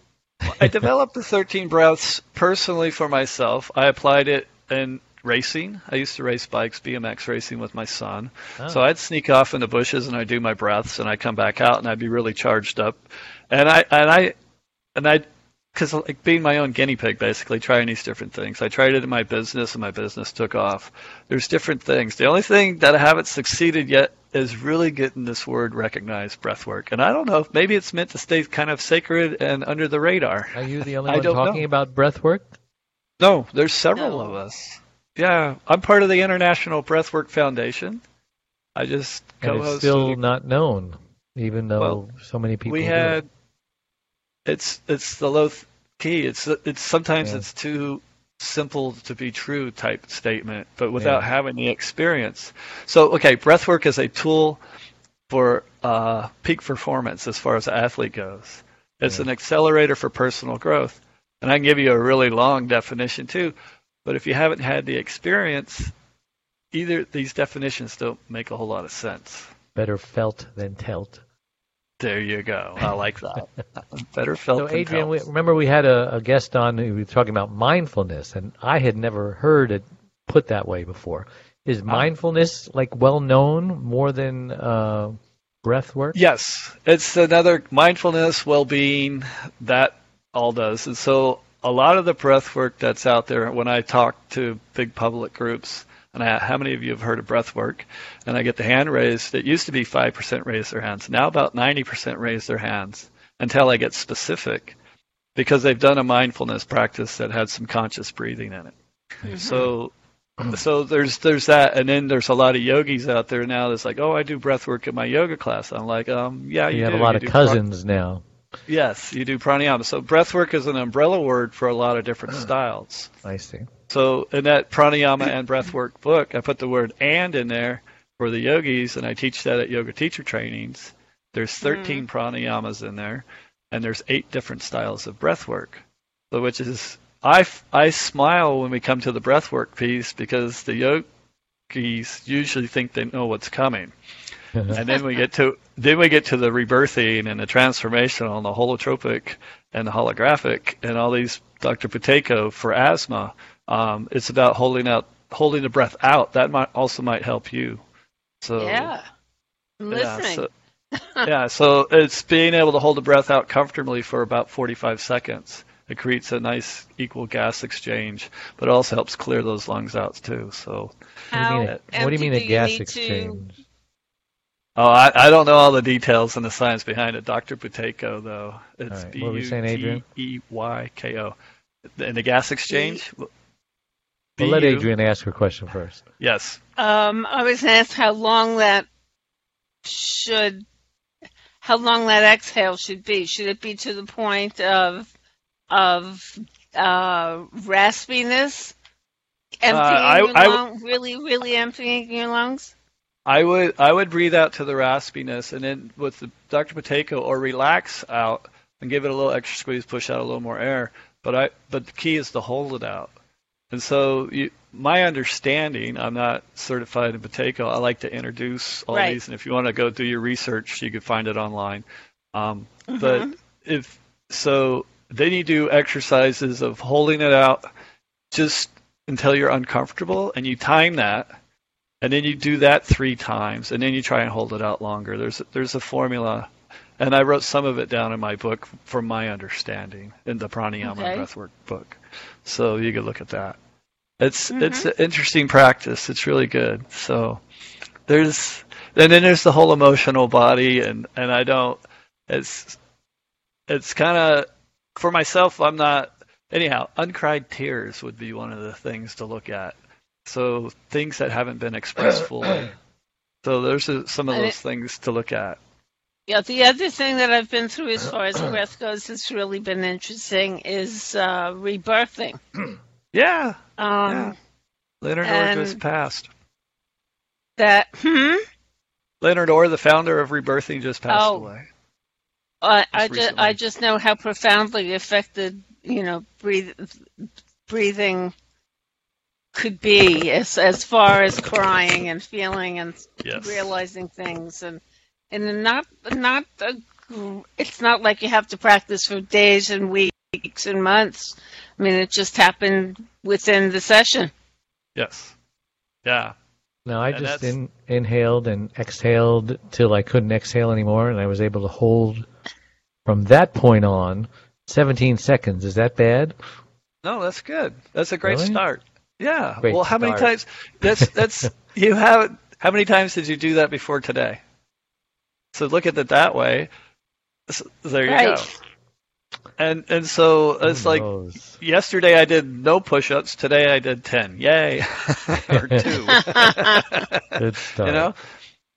[SPEAKER 3] I developed the 13 breaths personally for myself. I applied it in racing. I used to race bikes, BMX racing with my son.
[SPEAKER 1] Oh.
[SPEAKER 3] So I'd sneak off in the bushes and I'd do my breaths and I'd come back out and I'd be really charged up. And I and I and I because like being my own guinea pig, basically trying these different things. I tried it in my business, and my business took off. There's different things. The only thing that I haven't succeeded yet is really getting this word recognized, breath work. And I don't know, maybe it's meant to stay kind of sacred and under the radar.
[SPEAKER 1] Are you the only one
[SPEAKER 3] don't
[SPEAKER 1] talking
[SPEAKER 3] know.
[SPEAKER 1] about breath work?
[SPEAKER 3] No, there's several
[SPEAKER 2] No.
[SPEAKER 3] of us. Yeah, I'm part of the International Breathwork Foundation. I just
[SPEAKER 1] And it's still not known, even though
[SPEAKER 3] Well,
[SPEAKER 1] so many people
[SPEAKER 3] we had
[SPEAKER 1] it.
[SPEAKER 3] it's it's the low th- key. It's it's sometimes
[SPEAKER 1] Yeah.
[SPEAKER 3] it's too simple to be true type statement, but without
[SPEAKER 1] Yeah.
[SPEAKER 3] having the experience. So okay, breathwork is a tool for uh, peak performance as far as the athlete goes. It's
[SPEAKER 1] Yeah.
[SPEAKER 3] an accelerator for personal growth, and I can give you a really long definition too. But if you haven't had the experience, either these definitions don't make a whole lot of sense.
[SPEAKER 1] Better felt than telt.
[SPEAKER 3] There you go. I like that. Better felt
[SPEAKER 1] So,
[SPEAKER 3] than
[SPEAKER 1] Adrian, we, remember we had a, a guest on who was talking about mindfulness, and I had never heard it put that way before. Is
[SPEAKER 3] Ah.
[SPEAKER 1] mindfulness like well known more than uh, breath work?
[SPEAKER 3] Yes, it's another mindfulness, well-being that all does. And so a lot of the breath work that's out there when I talk to big public groups, and I, how many of you have heard of breath work? And I get the hand raised. It used to be 5% raise their hands. Now about 90% raise their hands until I get specific because they've done a mindfulness practice that had some conscious breathing in it.
[SPEAKER 2] Mm-hmm.
[SPEAKER 3] So so there's there's that and then there's a lot of yogis out there now that's like, "Oh, I do breath work in my yoga class." I'm like, "Um, yeah, you,
[SPEAKER 1] you have
[SPEAKER 3] do.
[SPEAKER 1] a lot
[SPEAKER 3] You
[SPEAKER 1] of
[SPEAKER 3] do pra-
[SPEAKER 1] cousins now.
[SPEAKER 3] Yes, you do pranayama. So breath work is an umbrella word for a lot of different hmm. styles.
[SPEAKER 1] I see.
[SPEAKER 3] So in that pranayama and breathwork book, I put the word "and" in there for the yogis, and I teach that at yoga teacher trainings. There's hmm. 13 pranayamas in there, and there's eight different styles of breathwork. So which is I, I smile when we come to the breathwork piece because the yogis usually think they know what's coming, and then we get to then we get to the rebirthing and the transformational and the holotropic and the holographic and all these Dr. Buteyko for asthma. Um, it's about holding out, holding the breath out. That might also might help you. So
[SPEAKER 2] yeah. I'm
[SPEAKER 3] yeah,
[SPEAKER 2] listening.
[SPEAKER 3] so, yeah, so it's being able to hold the breath out comfortably for about 45 seconds. It creates a nice equal gas exchange, but it also helps clear those lungs out too. So,
[SPEAKER 1] What do you mean?
[SPEAKER 2] How
[SPEAKER 1] A, what do you mean a gas
[SPEAKER 2] need to-
[SPEAKER 1] exchange?
[SPEAKER 3] Oh, I, I don't know all the details and the science behind it. Dr. Buteyko, though, it's
[SPEAKER 1] All right,
[SPEAKER 3] B
[SPEAKER 1] what were you saying, Adrian?
[SPEAKER 3] T E Y K O. And the gas exchange.
[SPEAKER 1] Well, let
[SPEAKER 3] BU
[SPEAKER 1] Adrian ask her question first.
[SPEAKER 3] Yes.
[SPEAKER 2] Um, I was asked how long that should, how long that exhale should be. Should it be to the point of of uh, raspiness, emptying
[SPEAKER 3] Uh, I-
[SPEAKER 2] your
[SPEAKER 3] I w-
[SPEAKER 2] lung, really, really emptying your lungs?
[SPEAKER 3] I would I would breathe out to the raspiness, and then with the Dr. Buteyko or relax out and give it a little extra squeeze, push out a little more air. But I but the key is to hold it out. And so you, my understanding, I'm not certified in Buteyko. I like to introduce all
[SPEAKER 2] Right.
[SPEAKER 3] these, and if you want to go do your research, you can find it online. Um,
[SPEAKER 2] Mm-hmm.
[SPEAKER 3] But if so, then you do exercises of holding it out just until you're uncomfortable, and you time that, and then you do that three times, and then you try and hold it out longer. There's there's a formula, and I wrote some of it down in my book from my understanding in the pranayama
[SPEAKER 2] Okay.
[SPEAKER 3] breathwork book, so you could look at that. It's
[SPEAKER 2] Mhm.
[SPEAKER 3] it's an interesting practice. It's really good. So there's and then there's the whole emotional body, and and I don't. It's it's kind of for myself. I'm not anyhow. Uncried tears would be one of the things to look at. So things that haven't been expressed fully. So there's a, some of those things to look at.
[SPEAKER 2] Yeah, the other thing that I've been through as far as breath goes that's really been interesting is uh, rebirthing.
[SPEAKER 3] Yeah,
[SPEAKER 2] Um,
[SPEAKER 3] Yeah. Leonard Orr
[SPEAKER 2] And-
[SPEAKER 3] just passed.
[SPEAKER 2] That, hmm?
[SPEAKER 3] Leonard Orr, the founder of Rebirthing, just passed
[SPEAKER 2] Oh.
[SPEAKER 3] away.
[SPEAKER 2] I, I,
[SPEAKER 3] Just
[SPEAKER 2] just. I just know how profoundly affected, you know, breathe, breathing could be as as far as crying and feeling and
[SPEAKER 3] Yes.
[SPEAKER 2] realizing things and and not not a, it's not like you have to practice for days and weeks and months. I mean, it just happened within the session.
[SPEAKER 3] Yes. Yeah.
[SPEAKER 1] No, I
[SPEAKER 3] And
[SPEAKER 1] just in, inhaled and exhaled till I couldn't exhale anymore, and I was able to hold from that point on 17 seconds. Is that bad?
[SPEAKER 3] No, that's good. That's a great
[SPEAKER 1] Really?
[SPEAKER 3] start. Yeah.
[SPEAKER 1] Great
[SPEAKER 3] well, how many
[SPEAKER 1] start.
[SPEAKER 3] times? That's that's you have. How many times did you do that before today? So look at it that way. So there you
[SPEAKER 2] Right.
[SPEAKER 3] go. And and so it's
[SPEAKER 1] Who
[SPEAKER 3] like yesterday I did no push-ups. Today I did ten. Yay, or two.
[SPEAKER 1] Good start.
[SPEAKER 3] you know.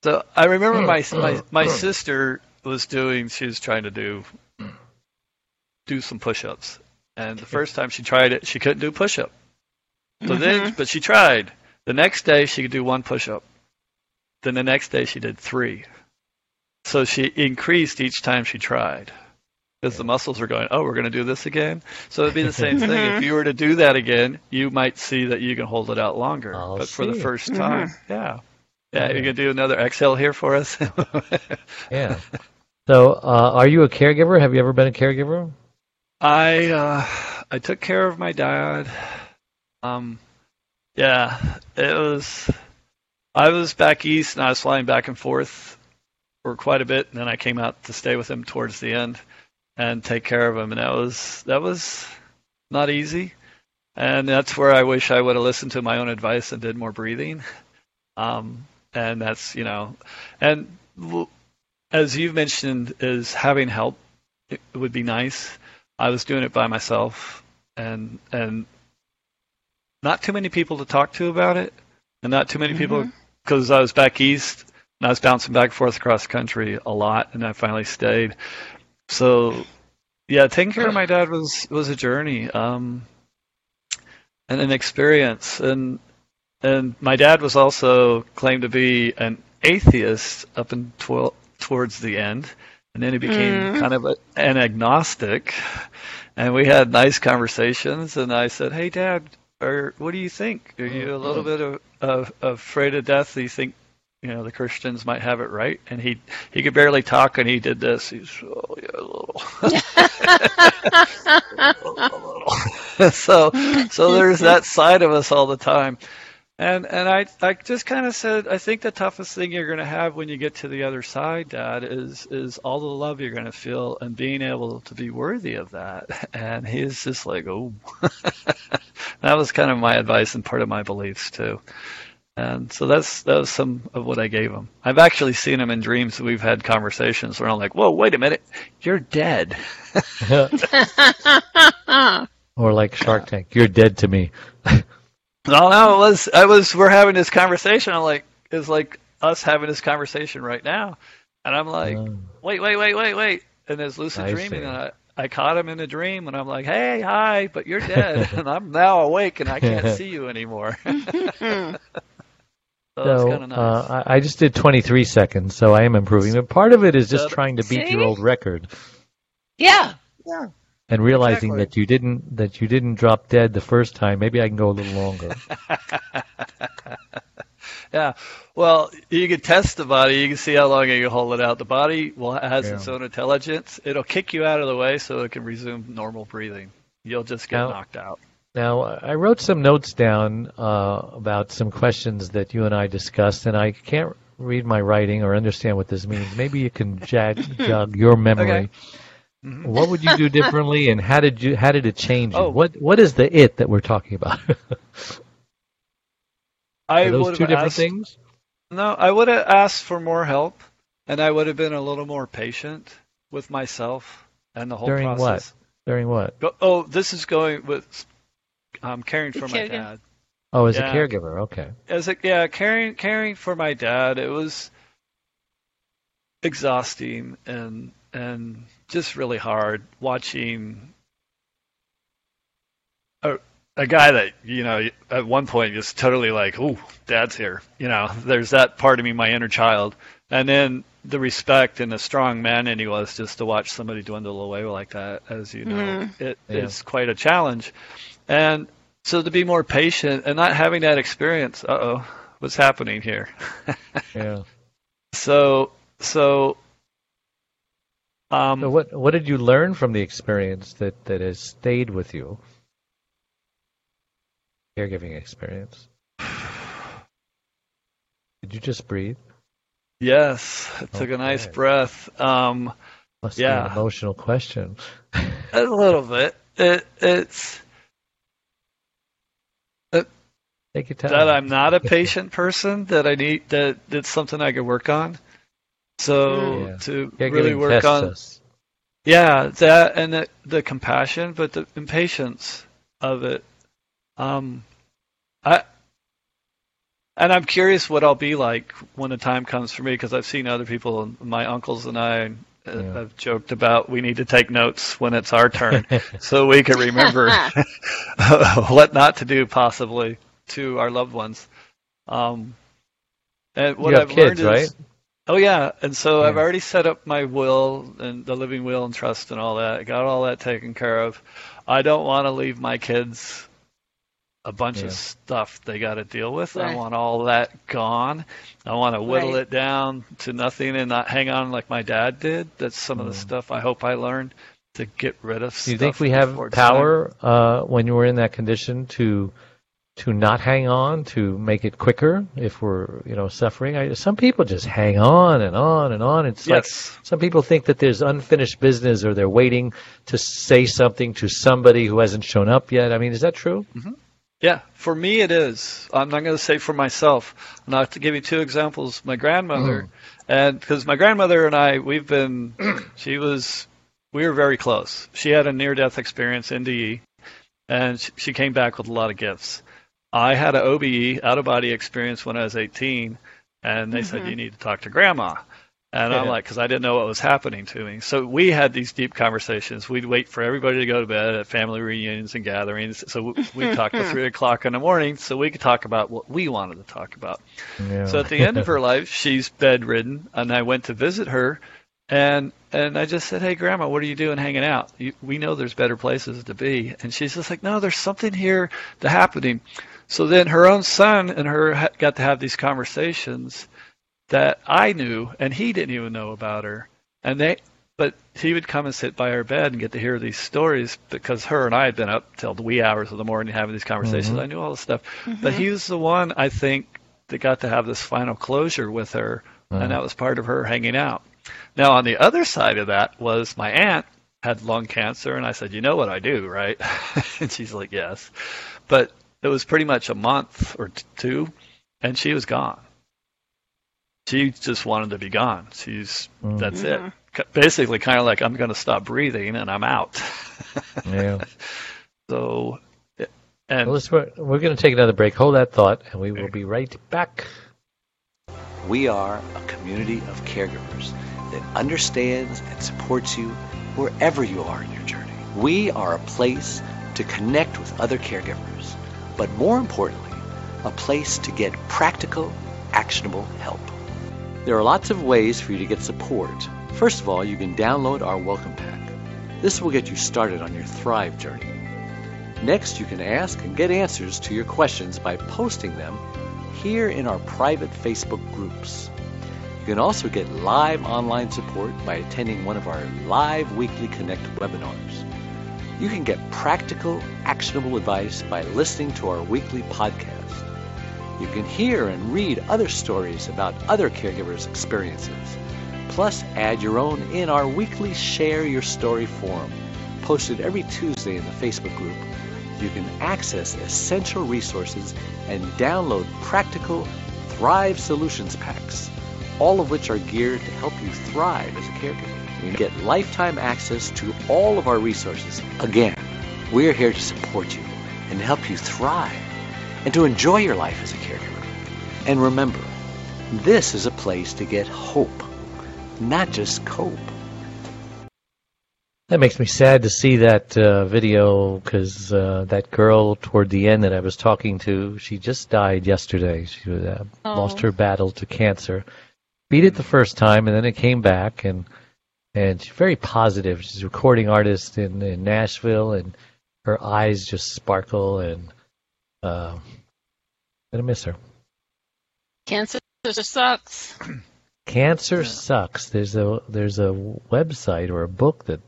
[SPEAKER 3] So I remember my hmm. my my hmm. sister was doing. She was trying to do do some push-ups, and the first time she tried it, she couldn't do push-up. So then, but she tried. The next day she could do one push-up. Then the next day she did three. So she increased each time she tried. Because the muscles were going, oh, we're going to do this again. So it'd be the same thing. If you were to do that again, you might see that you can hold it out longer.
[SPEAKER 1] I'll
[SPEAKER 3] but for the first
[SPEAKER 2] Mhm.
[SPEAKER 3] time, yeah. Yeah, you can do another exhale here for us.
[SPEAKER 1] Yeah. So, uh, are you a caregiver? Have you ever been a caregiver?
[SPEAKER 3] I uh, I took care of my dad. Um, yeah, it was. I was back east, and I was flying back and forth for quite a bit, and then I came out to stay with him towards the end and take care of him, and that was that was not easy. And that's where I wish I would have listened to my own advice and did more breathing. Um, and that's you know, and as you've mentioned, is having help it would be nice. I was doing it by myself, and and not too many people to talk to about it, and not too many people because I was back east and I was bouncing back and forth across the country a lot, and I finally stayed. So, yeah, taking care of my dad was was a journey, um, and an experience, and and my dad was also claimed to be an atheist up until towards the end, and then he became
[SPEAKER 2] Mm.
[SPEAKER 3] kind of a, an agnostic, and we had nice conversations, and I said, "Hey, Dad." Or what do you think? Are you a oh, little oh. bit of, of, afraid of death? Do you think you know the Christians might have it right? And he he could barely talk, and he did this. He's oh yeah, a little. so so there's that side of us all the time. And and I I just kind of said I think the toughest thing you're going to have when you get to the other side, Dad, is is all the love you're going to feel and being able to be worthy of that. And he's just like, oh, that was kind of my advice and part of my beliefs too. And so that's that was some of what I gave him. I've actually seen him in dreams. We've had conversations where I'm like, whoa, wait a minute, you're dead.
[SPEAKER 1] or like Shark Tank, you're dead to me.
[SPEAKER 3] No, no, it was I was we're having this conversation. I'm like it's like us having this conversation right now. And I'm like,
[SPEAKER 1] Oh.
[SPEAKER 3] wait, wait, wait, wait, wait. And there's lucid
[SPEAKER 1] I
[SPEAKER 3] dreaming
[SPEAKER 1] see.
[SPEAKER 3] and I, I caught him in a dream and I'm like, Hey, hi, but you're dead and I'm now awake and I can't see you anymore. So,
[SPEAKER 1] So
[SPEAKER 3] nice.
[SPEAKER 1] uh, I, I just did 23 seconds, so I am improving. But part of it is just
[SPEAKER 3] That-
[SPEAKER 1] trying to beat your old record
[SPEAKER 2] Yeah. Yeah.
[SPEAKER 1] And realizing
[SPEAKER 3] Exactly.
[SPEAKER 1] that you didn't that you didn't drop dead the first time. Maybe I can go a little longer.
[SPEAKER 3] yeah. Well, you can test the body. You can see how long you can hold it out. The body will has
[SPEAKER 1] Yeah.
[SPEAKER 3] its own intelligence. It'll kick you out of the way so it can resume normal breathing. You'll just get
[SPEAKER 1] Now-
[SPEAKER 3] knocked out.
[SPEAKER 1] Now, I wrote some notes down uh, about some questions that you and I discussed, and I can't read my writing or understand what this means. Maybe you can jag, jog your memory.
[SPEAKER 3] Okay. Mhm.
[SPEAKER 1] What would you do differently, and how did you how did it change you?
[SPEAKER 3] Oh.
[SPEAKER 1] What what is the it that we're talking about?
[SPEAKER 3] I
[SPEAKER 1] Are those
[SPEAKER 3] would've
[SPEAKER 1] two different
[SPEAKER 3] asked-
[SPEAKER 1] things?
[SPEAKER 3] No, I would have asked for more help, and I would have been a little more patient with myself and the whole
[SPEAKER 1] During what?
[SPEAKER 3] process.
[SPEAKER 1] During what?
[SPEAKER 3] Go- Oh, this is going with um, caring for my dad.
[SPEAKER 1] Oh, as
[SPEAKER 3] Yeah.
[SPEAKER 1] a caregiver. Okay.
[SPEAKER 3] As a yeah, caring caring for my dad, it was exhausting and and just really hard watching a a guy that you know at one point just totally like, oh, dad's here. You know, there's that part of me, my inner child, and then the respect and the strong man and he was just to watch somebody dwindle away like that, as you know, it,
[SPEAKER 1] Yeah.
[SPEAKER 3] it's quite a challenge. And so to be more patient and not having that experience, uh oh, what's happening here?
[SPEAKER 1] Yeah.
[SPEAKER 3] so so um
[SPEAKER 1] So what what did you learn from the experience that that has stayed with you? Caregiving experience. Did you just breathe?
[SPEAKER 3] yes, I took a nice breath. Um
[SPEAKER 1] Must be
[SPEAKER 3] Yeah.
[SPEAKER 1] an emotional question.
[SPEAKER 3] a little bit. It it's
[SPEAKER 1] Take your time.
[SPEAKER 3] that I'm not a patient person that I need that that's something I could work on. So
[SPEAKER 1] Yeah.
[SPEAKER 3] to
[SPEAKER 1] Caregiving
[SPEAKER 3] really work on
[SPEAKER 1] us.
[SPEAKER 3] Yeah, that and the, the compassion, but the impatience of it. Um, I and I'm curious what I'll be like when the time comes for me because I've seen other people, my uncles and I uh,
[SPEAKER 1] Yeah.
[SPEAKER 3] have joked about we need to take notes when it's our turn so we can remember what not to do possibly to our loved ones. Um, and what
[SPEAKER 1] you have
[SPEAKER 3] I've
[SPEAKER 1] kids,
[SPEAKER 3] learned
[SPEAKER 1] right?
[SPEAKER 3] Is Oh yeah, and so I've already set up my will and the living will and trust and all that. Got all that taken care of. I don't want to leave my kids a bunch
[SPEAKER 1] Yeah.
[SPEAKER 3] of stuff they got to deal with. I want all that gone. I want to whittle
[SPEAKER 2] Right.
[SPEAKER 3] it down to nothing and not hang on like my dad did. That's some of the
[SPEAKER 1] Mm.
[SPEAKER 3] stuff I hope I learned to get rid of.
[SPEAKER 1] Do you think we have
[SPEAKER 3] before
[SPEAKER 1] power uh, when you were in that condition to to not hang on, to make it quicker if we're you know suffering? I, some people just hang on and on and on. It's like some people think that there's unfinished business or they're waiting to say something to somebody who hasn't shown up yet. I mean, is that true?
[SPEAKER 3] Yeah, for me it is. I'm not going to say for myself. I'm not to give you two examples. My grandmother,
[SPEAKER 1] Mm.
[SPEAKER 3] and because my grandmother and I, we've been, she was, we were very close. She had a near-death experience, NDE, and she, she came back with a lot of gifts. I had an OBE, out-of-body experience when I was 18, and they said
[SPEAKER 2] Mhm.
[SPEAKER 3] you need to talk to grandma. And I'm like, because I didn't know what was happening to me. So we had these deep conversations. We'd wait for everybody to go to bed at family reunions and gatherings. So we'd talk till three o'clock in the morning, so we could talk about what we wanted to talk about.
[SPEAKER 1] Yeah.
[SPEAKER 3] So at the end of her life, she's bedridden, and I went to visit her, and and I just said, "Hey, Grandma, what are you doing hanging out? You, we know there's better places to be." And she's just like, "No, there's something here to happening." So then her own son and her got to have these conversations that I knew, and he didn't even know about her, and they. But he would come and sit by her bed and get to hear these stories because her and I had been up till the wee hours of the morning having these conversations.
[SPEAKER 1] Mhm.
[SPEAKER 3] I knew all this stuff, but he was the one I think that got to have this final closure with her,
[SPEAKER 1] Uh,
[SPEAKER 3] and that was part of her hanging out. Now, on the other side of that was my aunt had lung cancer, and I said, "You know what I do, right?" and she's like, "Yes," but it was pretty much a month or t- two, and she was gone. She just wanted to be gone. She's
[SPEAKER 1] Mm.
[SPEAKER 3] that's it. Basically, kind of like I'm going to stop breathing and I'm out.
[SPEAKER 1] yeah.
[SPEAKER 3] so, and
[SPEAKER 1] Well, let's, we're we're going to take another break. Hold that thought, and we will be right back.
[SPEAKER 4] We are a community of caregivers that understands and supports you wherever you are in your journey. We are a place to connect with other caregivers, but more importantly, a place to get practical, actionable help. There are lots of ways for you to get support. First of all, you can download our welcome pack. This will get you started on your Thrive journey. Next, you can ask and get answers to your questions by posting them here in our private Facebook groups. You can also get live online support by attending one of our live weekly Connect webinars. You can get practical, actionable advice by listening to our weekly podcast. You can hear and read other stories about other caregivers' experiences. Plus, add your own in our weekly Share Your Story forum, posted every Tuesday in the Facebook group. You can access essential resources and download practical Thrive Solutions packs, all of which are geared to help you thrive as a caregiver. You get lifetime access to all of our resources. Again, we're here to support you and help you thrive and to enjoy your life as a caregiver. And remember, this is a place to get hope, not just cope.
[SPEAKER 1] That makes me sad to see that uh, video because uh, that girl toward the end that I was talking to, she just died yesterday. She uh, lost her battle to cancer. Beat it the first time, and then it came back, and and she's very positive. She's a recording artist in, in Nashville, and her eyes just sparkle, and uh, I'm gonna miss her.
[SPEAKER 2] Cancer sucks.
[SPEAKER 1] Cancer sucks. There's a there's a website or a book that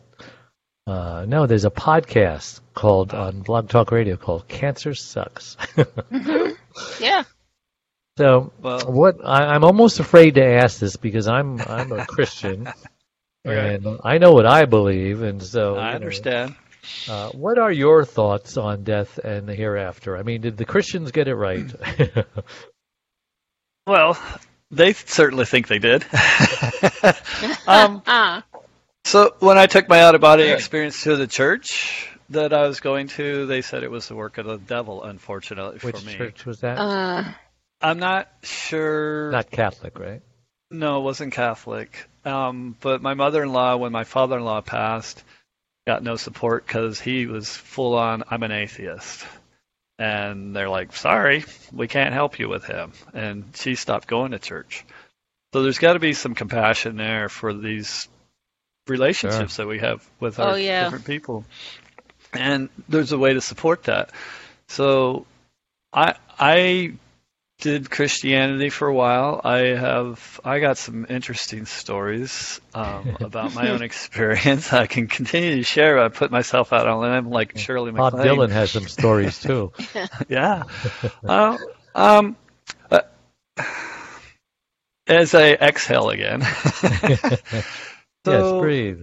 [SPEAKER 1] uh, no, there's a podcast called on Blog Talk Radio called "Cancer Sucks."
[SPEAKER 2] hmm Yeah.
[SPEAKER 1] so,
[SPEAKER 3] Well-
[SPEAKER 1] what I, I'm almost afraid to ask this because I'm I'm a Christian
[SPEAKER 3] Okay.
[SPEAKER 1] and I know what I believe, and so you
[SPEAKER 3] I
[SPEAKER 1] know,
[SPEAKER 3] understand.
[SPEAKER 1] uh, what are your thoughts on death and the hereafter? I mean, did the Christians get it right?
[SPEAKER 3] Well, they certainly think they did. um,
[SPEAKER 2] Ah.
[SPEAKER 3] so when I took my out of body experience to the church that I was going to, they said it was the work of the devil. Unfortunately
[SPEAKER 1] Which
[SPEAKER 3] for me,
[SPEAKER 1] church was that?
[SPEAKER 2] Uh,
[SPEAKER 3] I'm not sure.
[SPEAKER 1] Not Catholic, right?
[SPEAKER 3] No, it wasn't Catholic. Um, but my mother-in-law, when my father-in-law passed, got no support because he was full on. I'm an atheist, and they're like, "Sorry, we can't help you with him." And she stopped going to church. So there's got to be some compassion there for these relationships that we have with our
[SPEAKER 2] Oh, yeah.
[SPEAKER 3] different people, and there's a way to support that. So, I I did Christianity for a while. I have I got some interesting stories um, about my own experience. I can continue to share. I put myself out on limb like Shirley MacLaine.
[SPEAKER 1] Bob Dylan has some stories too.
[SPEAKER 3] Yeah. Uh, um, uh, as I exhale again.
[SPEAKER 1] yes, breathe.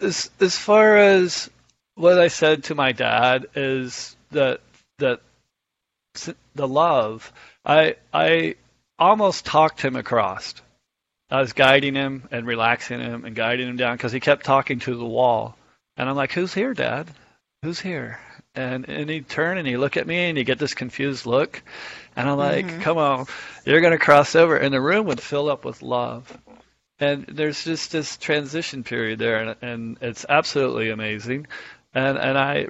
[SPEAKER 3] as as far as what I said to my dad is that that the love I I almost talked him across. I was guiding him and relaxing him and guiding him down because he kept talking to the wall, and I'm like, "Who's here, Dad? Who's here?" And and he'd turn and he'd look at me and he'd get this confused look, and I'm like,
[SPEAKER 2] Mhm.
[SPEAKER 3] "Come on, you're gonna cross over," and the room would fill up with love and there's just this transition period there and, and it's absolutely amazing and and i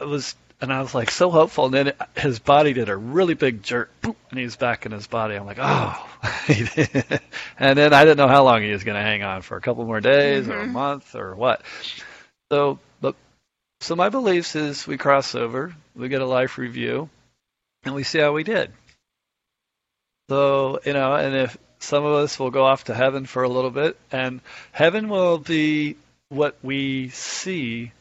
[SPEAKER 3] was and i was like so hopeful. And then it, his body did a really big jerk boop, and he's back in his body. I'm like oh. And then i didn't know how long he was going to hang on for a couple more days or a
[SPEAKER 2] Mhm.
[SPEAKER 3] month or what. So but so my beliefs is we cross over we get a life review and we see how we did. So, you know, and if some of us will go off to heaven for a little bit, and heaven will be what we see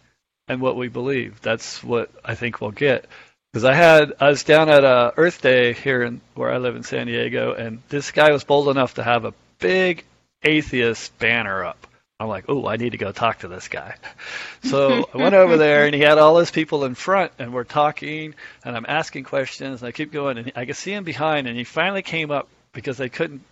[SPEAKER 3] and what we believe. That's what I think we'll get. Because I had, I was down at uh, Earth Day here in where I live in San Diego, and this guy was bold enough to have a big atheist banner up. I'm like, oh, I need to go talk to this guy. So I went over there, and he had all his people in front, and we're talking, and I'm asking questions, and I keep going, and I could see him behind, and he finally came up because they couldn't.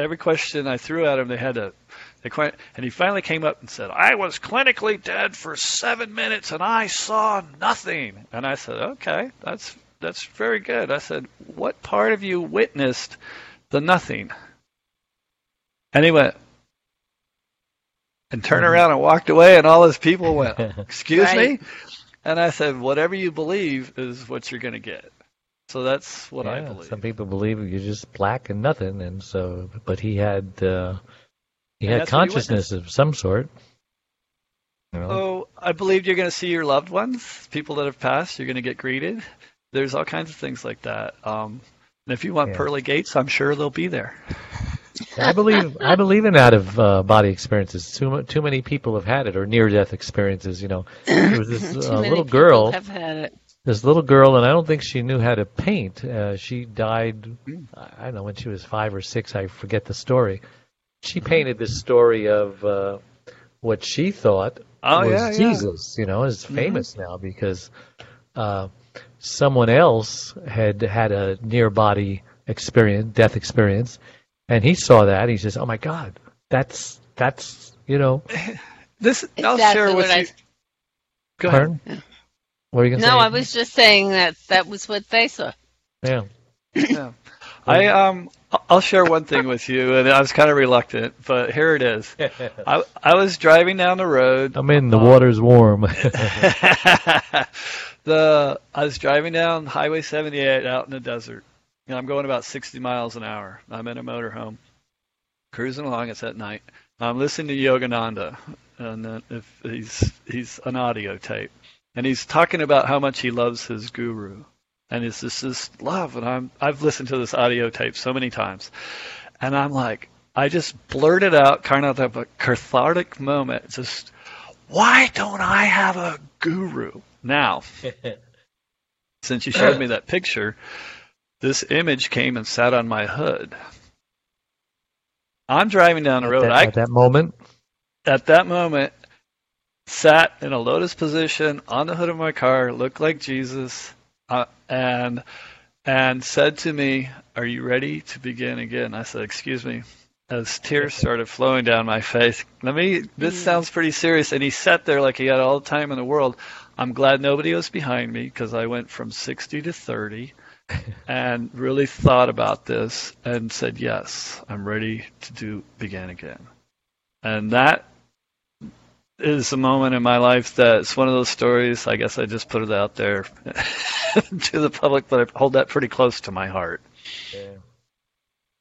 [SPEAKER 3] Every question I threw at him, they had to. They quite, and he finally came up and said, "I was clinically dead for seven minutes, and I saw nothing." And I said, "Okay, that's that's very good." I said, "What part of you witnessed the nothing?" And he went and turned mm-hmm. around and walked away, and all his people went, "Excuse
[SPEAKER 2] Right.
[SPEAKER 3] me." And I said, "Whatever you believe is what you're going to get." So that's what I believe.
[SPEAKER 1] Some people believe you're just black and nothing, and so, but he had uh, he
[SPEAKER 3] And
[SPEAKER 1] had
[SPEAKER 3] that's what he
[SPEAKER 1] consciousness of some sort. You know?
[SPEAKER 3] Oh, I believe you're going to see your loved ones, people that have passed. You're going to get greeted. There's all kinds of things like that. Um, and if you want
[SPEAKER 1] Yeah.
[SPEAKER 3] pearly gates, I'm sure they'll be there.
[SPEAKER 1] I believe I believe in out of uh, body experiences. Too mu- too many people have had it, or near death experiences. You know, there was this uh, little girl.
[SPEAKER 2] have had it.
[SPEAKER 1] This little girl, and I don't think she knew how to paint. Uh, she died. I don't know, when she was five or six. I forget the story. She painted this story of uh, what she thought
[SPEAKER 3] Oh
[SPEAKER 1] was
[SPEAKER 3] yeah, yeah.
[SPEAKER 1] Jesus. You know, is famous now because uh, someone else had had a near body experience, death experience, and he saw that. He says, "Oh my God, that's that's you know."
[SPEAKER 3] This I'll
[SPEAKER 2] Exactly
[SPEAKER 3] share with
[SPEAKER 2] what I-
[SPEAKER 3] you. Go ahead.
[SPEAKER 1] Pardon? What are you gonna
[SPEAKER 2] No,
[SPEAKER 1] say?
[SPEAKER 2] I was just saying that that was what they saw.
[SPEAKER 1] Yeah.
[SPEAKER 3] Yeah. I um I'll share one thing with you, and I was kind of reluctant, but here it is. I I was driving down the road.
[SPEAKER 1] I'm in. The water's warm.
[SPEAKER 3] the I was driving down Highway 78 out in the desert, and I'm going about 60 miles an hour. I'm in a motorhome, cruising along. It's at night. I'm listening to Yogananda, and if he's he's an audio tape, and he's talking about how much he loves his guru, and it's just this love. And I'm I've listened to this audio tape so many times, and I'm like, I just blurted out, kind of have a cathartic moment. Just, why don't I have a guru now? Since you showed me that picture, this image came and sat on my hood. I'm driving down the
[SPEAKER 1] at,
[SPEAKER 3] road.
[SPEAKER 1] that,
[SPEAKER 3] I
[SPEAKER 1] at that moment,
[SPEAKER 3] at that moment sat in a lotus position on the hood of my car, looked like Jesus, uh, and and said to me, "Are you ready to begin again?" I said, "Excuse me." As tears started flowing down my face, let me. This sounds pretty serious. And he sat there like he had all the time in the world. I'm glad nobody was behind me because I went from 60 to 30 and really thought about this and said, yes, I'm ready to do begin again. And that is a moment in my life that's one of those stories. I guess I just put it out there to the public, but I hold that pretty close to my heart.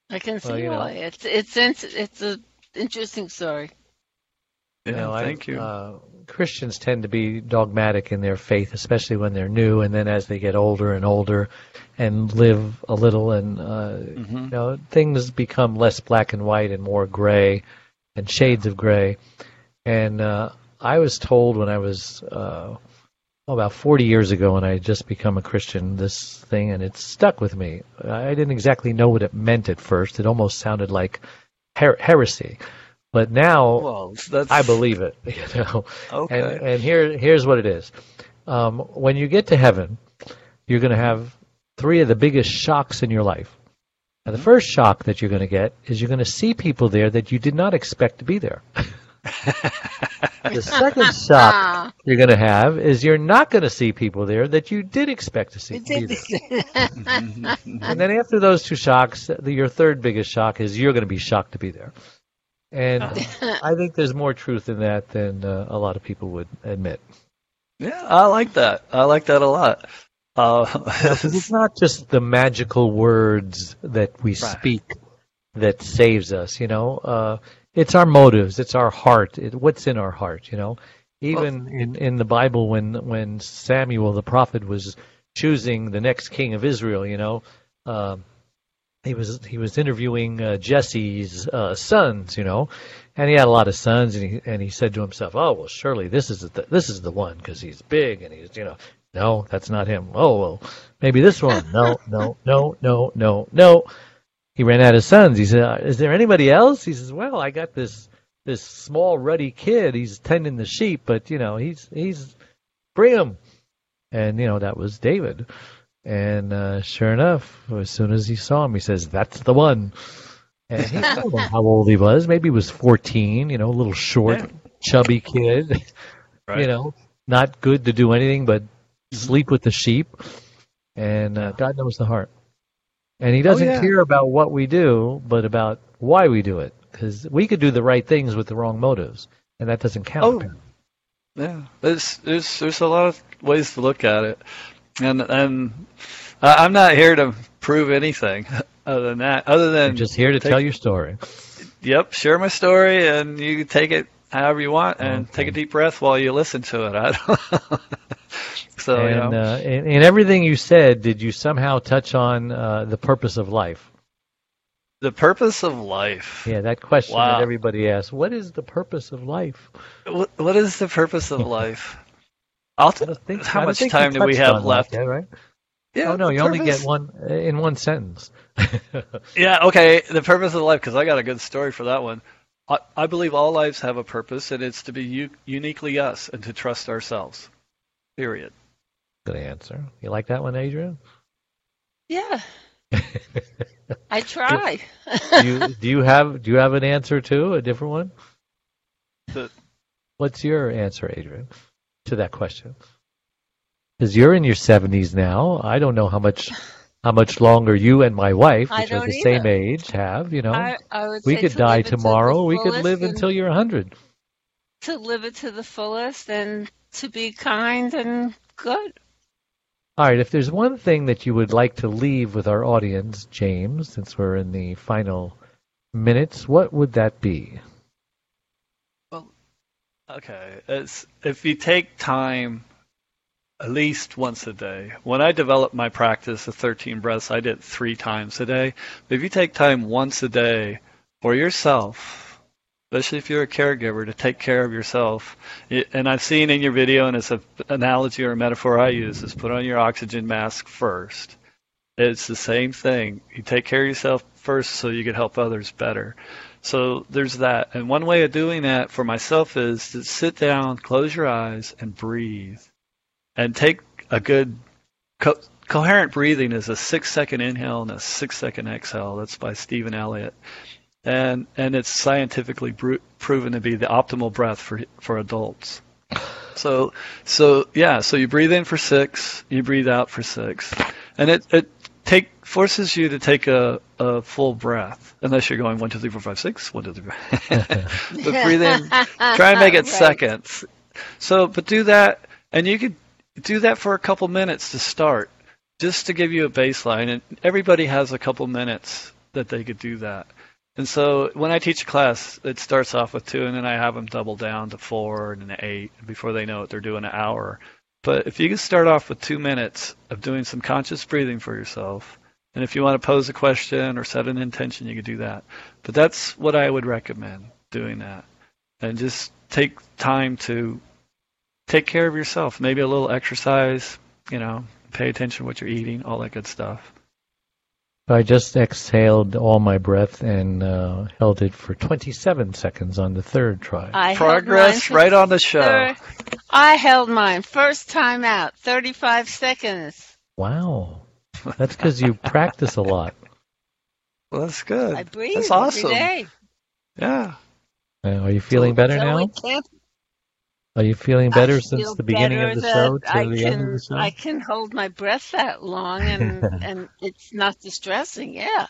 [SPEAKER 2] I can see
[SPEAKER 1] Well, you know.
[SPEAKER 2] why. It's it's it's it's a interesting story.
[SPEAKER 3] Yeah,
[SPEAKER 1] you know, I-
[SPEAKER 3] thank you.
[SPEAKER 1] Uh, Christians tend to be dogmatic in their faith, especially when they're new, and then as they get older and older, and live a little, and uh,
[SPEAKER 3] Mhm.
[SPEAKER 1] you know, things become less black and white and more gray, and shades of gray. And uh, I was told when I was uh, oh, about 40 years ago, when I had just become a Christian, this thing, and it stuck with me. I didn't exactly know what it meant at first. It almost sounded like her- heresy. But now
[SPEAKER 3] well, that's,
[SPEAKER 1] I believe it. You know,
[SPEAKER 3] Okay.
[SPEAKER 1] and and here here's what it is. Um, when you get to heaven, you're going to have three of the biggest shocks in your life. And the first shock that you're going to get is you're going to see people there that you did not expect to be there. the second shock
[SPEAKER 2] Ah,
[SPEAKER 1] you're going to have is you're not going to see people there that you did expect to see. And then after those two shocks, the, your third biggest shock is you're going to be shocked to be there. And I think there's more truth in that than uh, a lot of people would admit.
[SPEAKER 3] yeah, I like that. I like that a lot. Uh,
[SPEAKER 1] 'Cause it's not just the magical words that we
[SPEAKER 3] Right.
[SPEAKER 1] speak that saves us, you know. Uh, it's our motives, it's our heart, it, what's in our heart, you know. Even in, in the Bible, when when Samuel the prophet was choosing the next king of Israel, you know, um, he was he was interviewing uh, Jesse's uh, sons, you know, and he had a lot of sons, and he and he said to himself, "Oh well, surely this is the this is the one because he's big and he's you know." No, that's not him. Oh well, maybe this one. No, no, no, no, no, no. He ran out of sons. He said, "Uh, "Is there anybody else?" He says, "Well, I got this this small ruddy kid. He's tending the sheep, but you know he's he's bring him." And you know that was David. And uh, sure enough, as soon as he saw him, he says, "That's the one." And he I don't know how old he was. Maybe he was fourteen. You know, a little short,
[SPEAKER 3] Yeah.
[SPEAKER 1] chubby kid.
[SPEAKER 3] Right.
[SPEAKER 1] You know, not good to do anything but sleep with the sheep. And uh, God knows the heart. And He doesn't oh,
[SPEAKER 3] yeah.
[SPEAKER 1] care about what we do, but about why we do it. Because we could do the right things with the wrong motives, and that doesn't count.
[SPEAKER 3] Oh.
[SPEAKER 1] apparently.
[SPEAKER 3] Yeah, there's there's there's a lot of ways to look at it, and and I'm not here to prove anything other than that. Other than
[SPEAKER 1] I'm just here to
[SPEAKER 3] take-
[SPEAKER 1] tell your story.
[SPEAKER 3] Yep, share my story, and you take it however you want, and
[SPEAKER 1] Okay.
[SPEAKER 3] take a deep breath while you listen to it. So you
[SPEAKER 1] and
[SPEAKER 3] know,
[SPEAKER 1] uh, in, in everything you said, did you somehow touch on uh, the purpose of life?
[SPEAKER 3] the purpose of life.
[SPEAKER 1] Yeah, that question
[SPEAKER 3] Wow.
[SPEAKER 1] that everybody asks. What is the purpose of life?
[SPEAKER 3] What, what is the purpose of life? I'll t-
[SPEAKER 1] think,
[SPEAKER 3] how much time do we have
[SPEAKER 1] on that
[SPEAKER 3] left?
[SPEAKER 1] right?
[SPEAKER 3] yeah,
[SPEAKER 1] oh no, you only get one in one sentence.
[SPEAKER 3] Yeah, okay. The purpose of life, because I got a good story for that one. I, I believe all lives have a purpose, and it's to be u- uniquely us and to trust ourselves. Period.
[SPEAKER 1] Good answer. You like that one, Adrian?
[SPEAKER 2] Yeah, I try.
[SPEAKER 1] do you do you have do you have an answer too? A different one?
[SPEAKER 3] The-
[SPEAKER 1] What's your answer, Adrian, to that question? Because you're in your seventies now. I don't know how much how much longer you and my wife, which are
[SPEAKER 2] don't
[SPEAKER 1] the same age, have. You know,
[SPEAKER 2] I, I would
[SPEAKER 1] we
[SPEAKER 2] say
[SPEAKER 1] could
[SPEAKER 2] to
[SPEAKER 1] die
[SPEAKER 2] live it to
[SPEAKER 1] tomorrow. We could live until you're a hundred.
[SPEAKER 2] to live it to the fullest and to be kind and good.
[SPEAKER 1] All right. If there's one thing that you would like to leave with our audience, James, since we're in the final minutes, what would that be?
[SPEAKER 3] Well, okay, it's if you take time at least once a day. When I developed my practice of 13 breaths, I did three times a day. But if you take time once a day for yourself, especially if you're a caregiver, to take care of yourself, and I've seen in your video, and it's an analogy or a metaphor I use, is put on your oxygen mask first. It's the same thing. You take care of yourself first so you can help others better. So there's that. And one way of doing that for myself is to sit down, close your eyes, and breathe. And take a good co- coherent breathing is a six second inhale and a six second exhale. That's by Stephen Elliott. And and it's scientifically proven to be the optimal breath for for adults. So so yeah, so you breathe in for six, you breathe out for six, and it it take forces you to take a, a full breath unless you're going one two three four five six one two three four. but breathe in, try and make it
[SPEAKER 2] Right.
[SPEAKER 3] seconds. So, but do that, and you could do that for a couple minutes to start, just to give you a baseline. And everybody has a couple minutes that they could do that. And so when I teach a class, it starts off with two, and then I have them double down to four and then eight. Before they know it, they're doing an hour. But if you can start off with two minutes of doing some conscious breathing for yourself, and if you want to pose a question or set an intention, you could do that. But that's what I would recommend doing that. And just take time to take care of yourself. Maybe a little exercise, you know, pay attention to what you're eating, all that good stuff.
[SPEAKER 1] I just exhaled all my breath and uh, held it for 27 seconds on the third try.
[SPEAKER 2] I held
[SPEAKER 3] Progress right on the show.
[SPEAKER 2] thir- I held mine first time out, 35 seconds.
[SPEAKER 1] Wow. That's because you practice a lot.
[SPEAKER 3] Well, that's good.
[SPEAKER 2] I breathe
[SPEAKER 3] That's awesome.
[SPEAKER 2] every day.
[SPEAKER 3] Yeah.
[SPEAKER 1] Uh, are you feeling better
[SPEAKER 2] so
[SPEAKER 1] now?
[SPEAKER 2] I can't
[SPEAKER 1] Are you feeling better
[SPEAKER 2] I
[SPEAKER 1] since
[SPEAKER 2] feel
[SPEAKER 1] the beginning of the show to
[SPEAKER 2] I
[SPEAKER 1] the
[SPEAKER 2] can,
[SPEAKER 1] end of the show?
[SPEAKER 2] I can hold my breath that long and and it's not distressing. Yeah.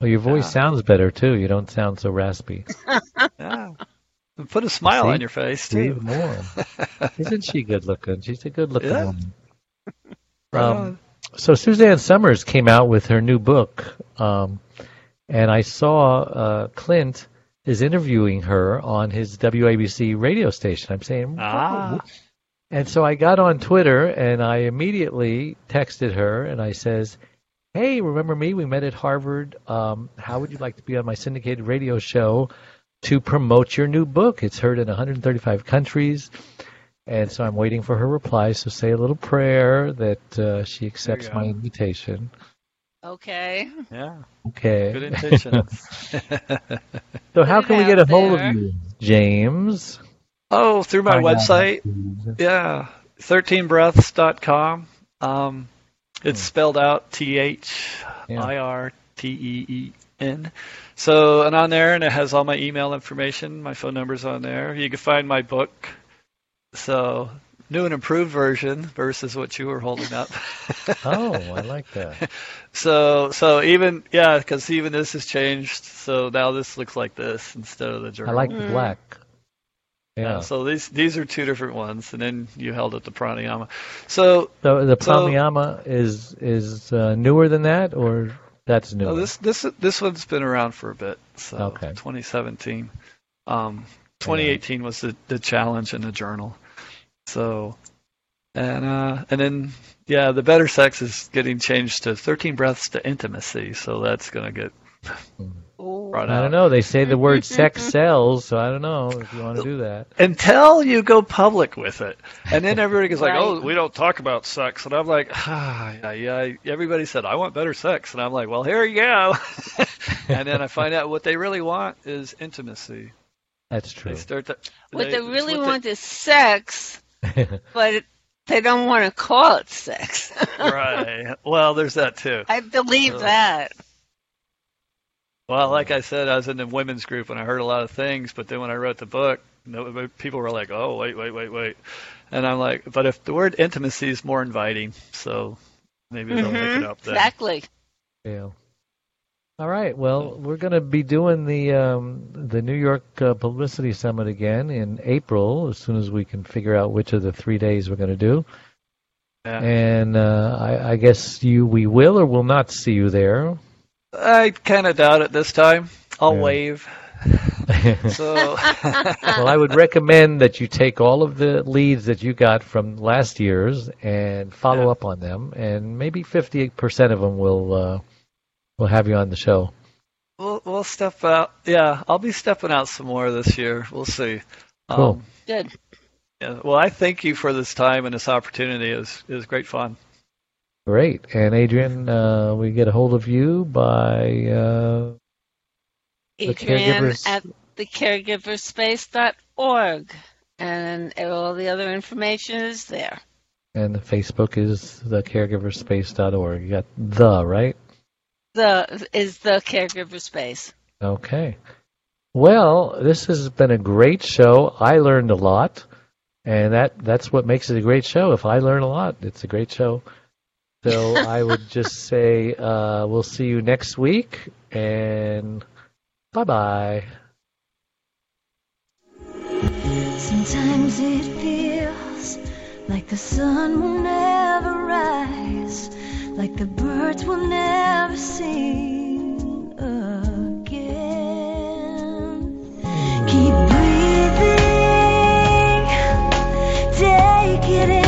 [SPEAKER 1] Well, your voice
[SPEAKER 3] Yeah.
[SPEAKER 1] sounds better too. You don't sound so raspy.
[SPEAKER 3] Yeah. Put a smile
[SPEAKER 1] See?
[SPEAKER 3] on your face
[SPEAKER 1] See
[SPEAKER 3] too.
[SPEAKER 1] more. Isn't she good looking? She's a good looking
[SPEAKER 3] Yeah.
[SPEAKER 1] woman.
[SPEAKER 3] Right
[SPEAKER 1] Um, so Suzanne Somers came out with her new book, um, and I saw uh, Clint is interviewing her on his WABC radio station. I'm saying,
[SPEAKER 3] Ah.
[SPEAKER 1] "Wow." and so I got on Twitter and I immediately texted her and I says, "Hey, remember me? We met at Harvard. Um, how would you like to be on my syndicated radio show to promote your new book? It's heard in 135 countries." And so I'm waiting for her reply. So say a little prayer that uh, she accepts my invitation.
[SPEAKER 2] Okay.
[SPEAKER 3] Yeah.
[SPEAKER 1] Okay.
[SPEAKER 3] Good intentions.
[SPEAKER 1] so how
[SPEAKER 2] Put it
[SPEAKER 1] can we get a hold
[SPEAKER 2] there.
[SPEAKER 1] of you, James?
[SPEAKER 3] oh, through my
[SPEAKER 1] Find
[SPEAKER 3] website. Yeah. 13breaths.com. Um, it's
[SPEAKER 1] Hmm.
[SPEAKER 3] spelled out T H
[SPEAKER 1] Yeah.
[SPEAKER 3] I R T E E N. So, and on there, and it has all my email information, my phone number's on there. You can find my book. So, new and improved version versus what you were holding up.
[SPEAKER 1] Oh, I like that.
[SPEAKER 3] So, so even yeah, because even this has changed. So now this looks like this instead of the journal.
[SPEAKER 1] I like the black. Yeah.
[SPEAKER 3] So these these are two different ones, and then you held up the pranayama. So
[SPEAKER 1] So the
[SPEAKER 3] So-
[SPEAKER 1] pranayama is is uh, newer than that, or that's new.
[SPEAKER 3] oh, this this this one's been around for a bit. So
[SPEAKER 1] Okay.
[SPEAKER 3] 2017, um, 2018 was the the challenge in the journal. So and uh and then yeah, the better sex is getting changed to 13 breaths to intimacy. So that's gonna get
[SPEAKER 2] Ooh.
[SPEAKER 3] brought
[SPEAKER 1] I don't know. They say the word sex sells, so I don't know if you want to do that.
[SPEAKER 3] until you go public with it. And then everybody goes like, "Oh, we don't talk about sex." And I'm like, "Ah, yeah, yeah." Everybody said, "I want better sex," and I'm like, "Well, here you go." and then I find out what they really want is intimacy.
[SPEAKER 1] That's true.
[SPEAKER 3] They start to.
[SPEAKER 2] What they really
[SPEAKER 3] what
[SPEAKER 2] want is sex, but they don't want to call it sex.
[SPEAKER 3] right. Well, there's that too.
[SPEAKER 2] I believe
[SPEAKER 3] Uh,
[SPEAKER 2] that.
[SPEAKER 3] Well, like I said, I was in the women's group and I heard a lot of things, but then when I wrote the book, people were like, "Oh, wait, wait, wait, wait," and I'm like, "But if the word intimacy is more inviting, so maybe they'll pick it
[SPEAKER 2] Mhm,
[SPEAKER 3] up then."
[SPEAKER 2] Exactly.
[SPEAKER 1] Yeah. All right. Well, we're going to be doing the um, the New York uh, Publicity Summit again in April, as soon as we can figure out which of the three days we're going to do.
[SPEAKER 3] Yeah.
[SPEAKER 1] And uh, I, I guess you we will or will not see you there.
[SPEAKER 3] I kind of doubt it this time. I'll
[SPEAKER 1] Yeah.
[SPEAKER 3] wave. So
[SPEAKER 1] well, I would recommend that you take all of the leads that you got from last year's and follow
[SPEAKER 3] Yeah.
[SPEAKER 1] up on them, and maybe 50% of them will uh, will have you on the show.
[SPEAKER 3] we'll we'll step out. Yeah, I'll be stepping out some more this year. We'll see.
[SPEAKER 1] Cool.
[SPEAKER 3] Um,
[SPEAKER 2] Good.
[SPEAKER 3] yeah, well, I thank you for this time and this opportunity. It was, it was great fun.
[SPEAKER 1] Great. And Adrian, uh, we get a hold of you by uh, The
[SPEAKER 2] Adrian
[SPEAKER 1] caregivers-
[SPEAKER 2] at thecaregiverspace.org. And all the other information is there.
[SPEAKER 1] and the Facebook is the caregiverspace.org. You got the right.
[SPEAKER 2] The is the caregiver space.
[SPEAKER 1] Okay. Well, this has been a great show. I learned a lot, and that that's what makes it a great show. If I learn a lot, it's a great show. So I would just say uh, we'll see you next week, and bye bye.
[SPEAKER 5] Sometimes it feels like the sun will never rise, like the birds will never sing again. Keep breathing, take it in